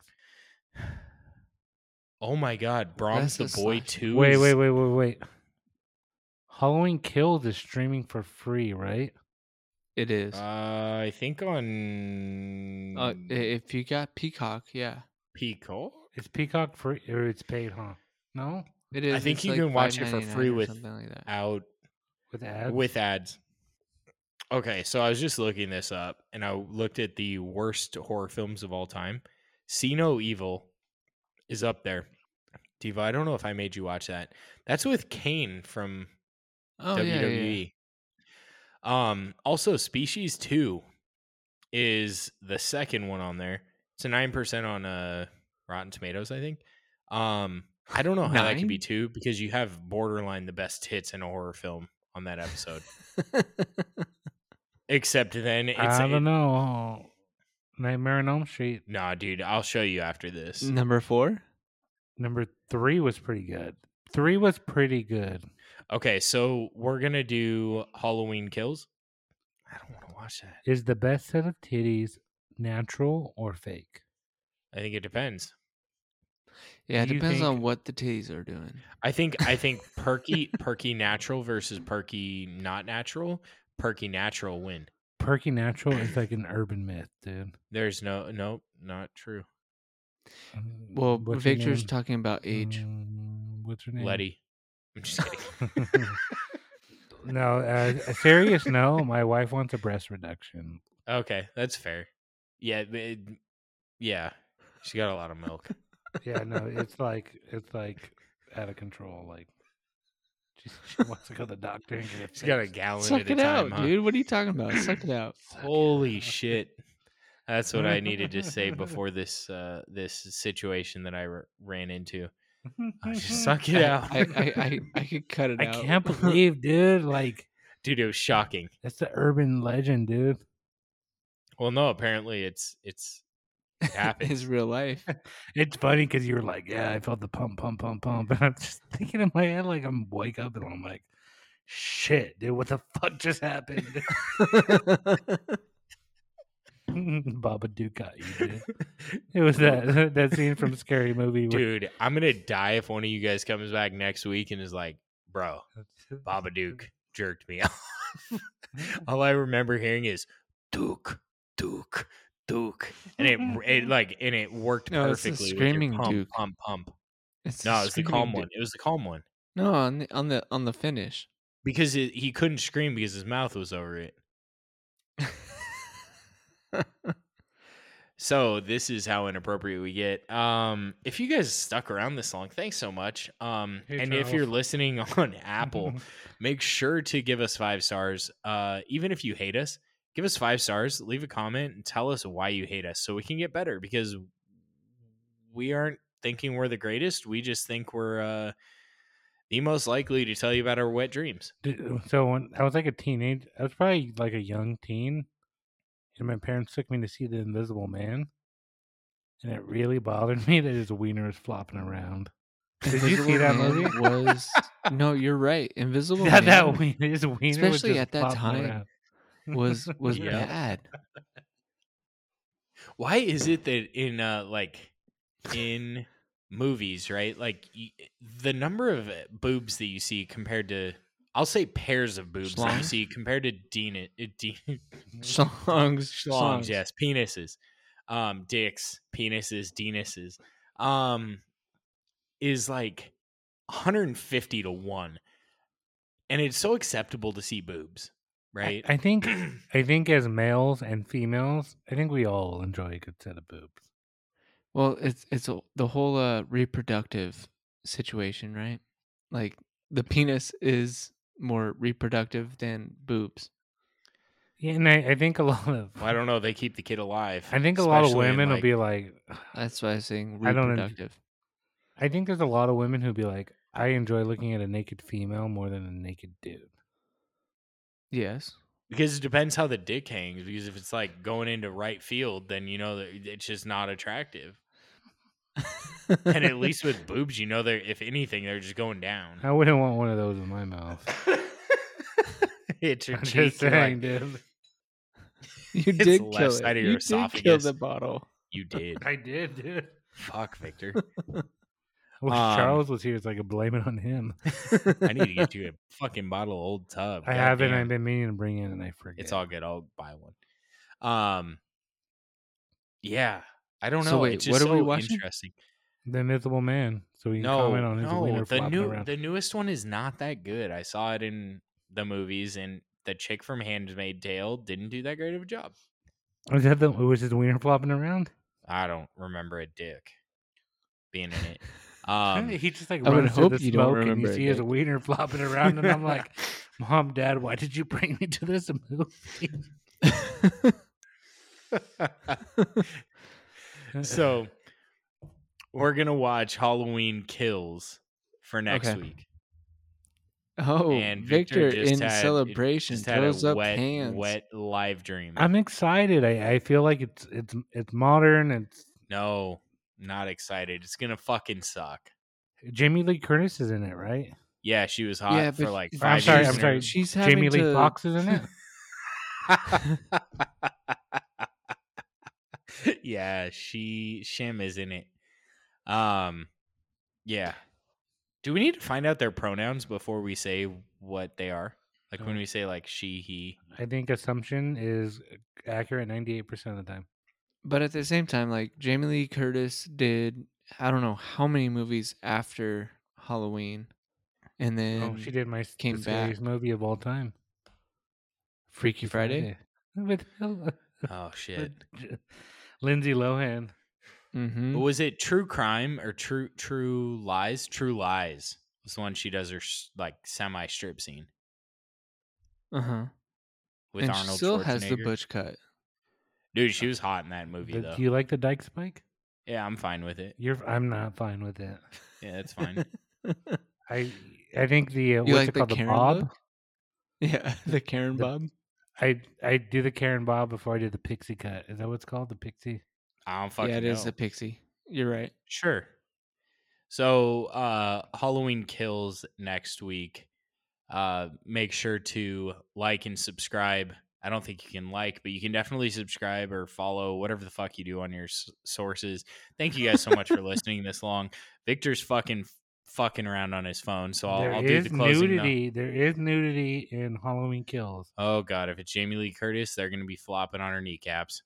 S1: Oh my god, Brahms
S3: That's
S1: the Boy
S3: slash.
S1: 2.
S2: Wait, wait, wait, wait, wait. Halloween Kills is streaming for free, right?
S3: it is.
S1: Uh, I think on
S3: Uh, if you got Peacock, yeah,
S1: Pico.
S2: It's Peacock free or it's paid, huh? No?
S3: it is.
S1: I think you
S3: like
S1: can watch it for free
S3: or
S1: with
S3: like.
S1: Out
S2: With ads?
S1: with ads. Okay, so I was just looking this up and I looked at the worst horror films of all time. See No Evil is up there. Devo, I don't know if I made you watch that. That's with Kane from
S3: Oh yeah, yeah,
S1: WWE.
S3: yeah.
S1: Um, also Species 2 is the second one on there. It's a 9% on uh Rotten Tomatoes, I think. Um, I don't know how that could be
S3: Nine?
S1: two because you have borderline the best hits in a horror film on that episode. (laughs) Except then it's
S2: I don't know. Nightmare on Elm Street.
S1: Nah, dude, I'll show you after this.
S3: Number four.
S2: Number three was pretty good. Three was pretty good.
S1: Okay, so we're gonna do Halloween Kills. I don't want to watch that.
S2: Is the best set of titties natural or fake?
S1: I think it depends.
S3: Yeah, it
S2: Do you
S3: depends on what the titties are doing.
S1: I think I think perky (laughs) perky natural versus perky not natural. Perky natural win.
S2: Perky natural is like an (clears throat) urban myth, dude.
S1: There's no no not true.
S2: Mm,
S3: Well,
S2: what's
S3: Victor's talking about age.
S2: Mm, what's her name?
S1: Letty. I'm just kidding. (laughs) (laughs)
S2: no, uh, serious no. My wife wants a breast reduction.
S1: okay, that's fair. Yeah, it- yeah. She got a lot of milk.
S2: Yeah, no, it's like it's like out of control. Like she, she wants to go to the doctor and get it. (laughs)
S1: She's got a gallon
S3: Suck
S1: at a
S3: it
S1: time,
S3: out,
S1: huh?
S3: dude. What are you talking about? Suck (laughs) it out.
S1: Holy shit. That's what I needed to say (laughs) before this uh this situation that I r- ran into. Oh, just suck it
S3: I,
S1: out.
S3: I, I, I, I could cut it out.
S2: I
S3: out.
S2: can't believe, dude. Like
S1: Dude, it was shocking.
S2: that's the urban legend, dude.
S1: Well, no, apparently it's it's it (laughs) happens.
S3: His real life. (laughs)
S2: It's funny because you were like, "Yeah, I felt the pump, pump, pump, pump," (laughs) and I'm just thinking in my head, like I'm wake up and I'm like, "Shit, dude, what the fuck just happened?" Babadook got you, dude. It was that that scene from Scary Movie. where-
S1: Dude, I'm gonna die if one of you guys comes back next week and is like, bro, Babadook jerked me off. All I remember hearing is Duke, Duke, Duke. And it, it (laughs) like and it worked
S3: No,
S1: perfectly.
S3: screaming
S1: pump,
S3: Duke.
S1: Pump, pump.
S3: It's
S1: No, it was the calm
S3: du-
S1: one. It was the calm one.
S3: No, on the on the on the finish.
S1: Because it, he couldn't scream because his mouth was over it. (laughs) So this is how inappropriate we get. Um, if you guys stuck around this long, thanks so much. Um,
S2: Hey,
S1: and if you're listening (laughs) on Apple, make sure to give us five stars. Uh, even if you hate us, give us five stars. Leave a comment and tell us why you hate us, so we can get better. Because we aren't thinking we're the greatest. We just think we're uh, the most likely to tell you about our wet dreams.
S2: So when I was like a teenage, I was probably like a young teen, and my parents took me to see The Invisible Man, and it really bothered (laughs) me that his wiener was flopping around. Did you see that
S3: Man
S2: movie?
S3: Was (laughs) no, you're right. Invisible
S2: That, that wiener, his wiener was
S3: Especially
S2: just
S3: at that time,
S2: around.
S3: Was was (laughs)
S1: Yeah.
S3: bad.
S1: Why is it that in uh like in movies, right? Like y- the number of uh, boobs that you see compared to I'll say pairs of boobs that you see compared to Dean uh, Dean
S3: Songs,
S1: schlongs, yes, penises, um, dicks, penises, deanuses, um, is like 150 to one, and it's so acceptable to see boobs, right?
S2: I think (clears throat) I think as males and females, I think we all enjoy a good set of boobs.
S3: Well, it's it's the whole uh, reproductive situation, right? Like the penis is more reproductive than boobs.
S2: Yeah, and I, I think a (laughs) lot of
S1: Well, I don't know. They keep the kid alive.
S2: I think a lot of women will be like,
S3: That's why I'm saying
S2: I don't
S3: reproductive.
S2: I think there's a lot of women who'd be like, I enjoy looking at a naked female more than a naked dude.
S3: Yes.
S1: Because it depends how the dick hangs. Because if it's like going into right field, then you know that it's just not attractive. And at least with (laughs) boobs, you know they're if anything, they're just going down.
S2: I wouldn't want one of those in my mouth. (laughs)
S1: it's your
S2: I'm
S1: cheek.
S2: just saying,
S1: like,
S2: dude. (laughs)
S3: You did
S1: left
S3: kill
S1: side
S3: it.
S1: of your
S3: you did kill the bottle.
S1: you did.
S2: I did, dude.
S1: Fuck, Victor.
S2: Wish
S1: Um,
S2: Charles was here it's like a blame it on him. (laughs)
S1: I need to get you a (laughs) fucking bottle of old tub.
S2: I haven't.
S1: Goddamn.
S2: I've been meaning to bring in, and I forget.
S1: It's all good. I'll buy one. Um, yeah. I don't know.
S3: So wait,
S1: it's just
S3: what are we
S1: so
S3: watching?
S1: interesting.
S2: the Invisible Man, so we can
S1: No,
S2: comment on his
S1: no, the new
S2: around.
S1: the newest one is not that good. I saw it in the movies, and the chick from Handmaid's Tale didn't do that great of a job.
S2: Was that the was his wiener flopping around?
S1: I don't remember a dick being in it. Um,
S2: he just like
S3: I would
S2: runs through
S3: hope
S2: the
S3: you don't
S2: smoke and
S3: remember
S2: you see his wiener flopping around, and I'm like, (laughs) Mom, Dad, why did you bring me to this movie? (laughs)
S1: so (laughs) we're gonna watch Halloween Kills for next
S3: Okay.
S1: week.
S3: oh,
S1: and
S3: Victor,
S1: just
S3: in
S1: had-
S3: celebration
S1: just had
S3: throws
S1: a
S3: up
S1: wet,
S3: hands.
S1: wet live dream.
S2: I'm excited. I, I feel like it's it's it's modern. It's
S1: no, not excited. It's gonna fucking suck.
S2: Jamie Lee Curtis is in it, right?
S1: Yeah, she was hot
S3: Yeah,
S1: for
S3: but
S1: like
S3: I'm
S2: sorry,
S1: years.
S2: I'm sorry.
S1: a-
S3: She's having
S2: Jamie Lee
S3: to,
S2: Foxx is in it. (laughs)
S1: yeah, she Shim is in it. Um, yeah. Do we need to find out their pronouns before we say what they are? Like when
S2: Uh,
S1: we say like she, he.
S2: I think assumption is accurate 98 percent of the time.
S3: But at the same time, like Jamie Lee Curtis did, I don't know how many movies after Halloween, and then
S2: oh, she did my s-
S3: came back.
S2: movie of all time,
S3: Freaky Friday. (laughs)
S2: with, with
S1: Oh shit!
S2: J- Lindsay Lohan.
S3: Mm-hmm.
S1: Was it True Crime or True True Lies? True Lies was the one she does her like semi strip scene
S3: Uh huh.
S1: with
S3: and she
S1: Arnold
S3: still has the butch cut.
S1: Dude, she was hot in that movie
S2: The-
S1: though.
S2: do you like the Dyke Spike?
S1: yeah, I'm fine with it.
S2: You're. I'm not fine with it.
S1: Yeah, that's fine. (laughs)
S2: I I think the uh,
S3: You
S2: what's
S3: like
S2: it
S3: the
S2: called the
S3: Karen
S2: Bob.
S3: look? (laughs) yeah, the Karen
S2: The-
S3: Bob.
S2: I I do the Karen Bob before I do the pixie cut. Is that what's called? The pixie.
S1: I don't fucking
S3: Yeah, it is
S1: know.
S3: a pixie. You're right.
S1: Sure. So uh Halloween kills next week. Uh make sure to like and subscribe I don't think you can like, but you can definitely subscribe or follow whatever the fuck you do on your s- sources. Thank you guys so much for (laughs) listening this long. Victor's fucking fucking around on his phone, so I'll, I'll do the closing. now.
S2: nudity. There is nudity in Halloween Kills.
S1: Oh god, if it's Jamie Lee Curtis, they're gonna be flopping on her kneecaps.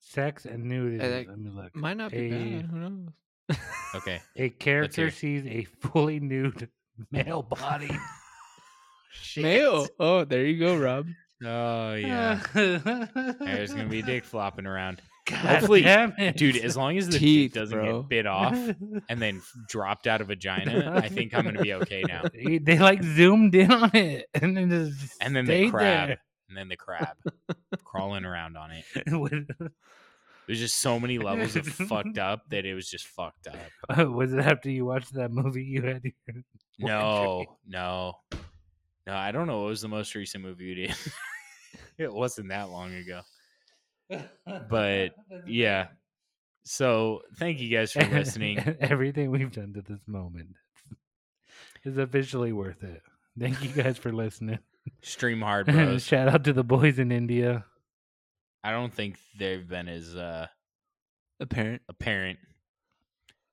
S2: Sex and nudity.
S3: that
S2: Let me look.
S3: Might not be
S2: A-
S3: bad. Who knows?
S1: Okay, (laughs)
S2: A character sees a fully nude (laughs) male body.
S3: Male. Oh, there you go, Rob.
S1: Oh yeah, (laughs) there's gonna be a dick flopping around,
S2: God
S1: Hopefully-
S2: damn it.
S1: dude. As long as the
S3: Teeth,
S1: dick doesn't
S3: bro.
S1: get bit (laughs) off and then dropped out of vagina, I think I'm gonna be okay now. (laughs)
S2: They, they, like zoomed in on it and then just
S1: And then the
S2: stayed
S1: crab, and then the crab crawling around on it. There's just so many levels of fucked up that it was just fucked up.
S2: was it after you watched that movie you had your
S1: No, no, no. I don't know. What was the most recent movie you did? (laughs) it wasn't that long ago. But, (laughs) Yeah. So thank you guys for listening. (laughs)
S2: Everything we've done to this moment is officially worth it. Thank you guys for listening.
S1: Stream hard, bros.
S2: Shout out to the boys in India.
S1: I don't think they've been as uh,
S3: Apparent.
S1: apparent.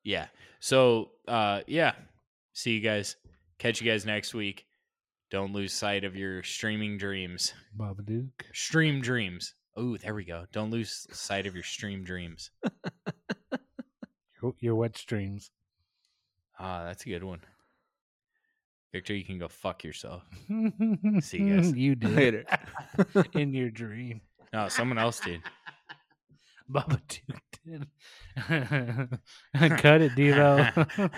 S1: Yeah. So uh, yeah. See you guys. Catch you guys next week. Don't lose sight of your streaming dreams.
S2: Babadook.
S1: Stream dreams. Oh, there we go. Don't lose sight of your stream dreams. (laughs)
S2: Your, your wet streams.
S1: Ah, that's a good one. Victor, you can go fuck yourself. (laughs)
S2: See
S1: you guys.
S2: You (laughs) did.
S3: Later.
S2: in your dream.
S1: No, someone else did.
S2: Babadook did. Cut it, Devo.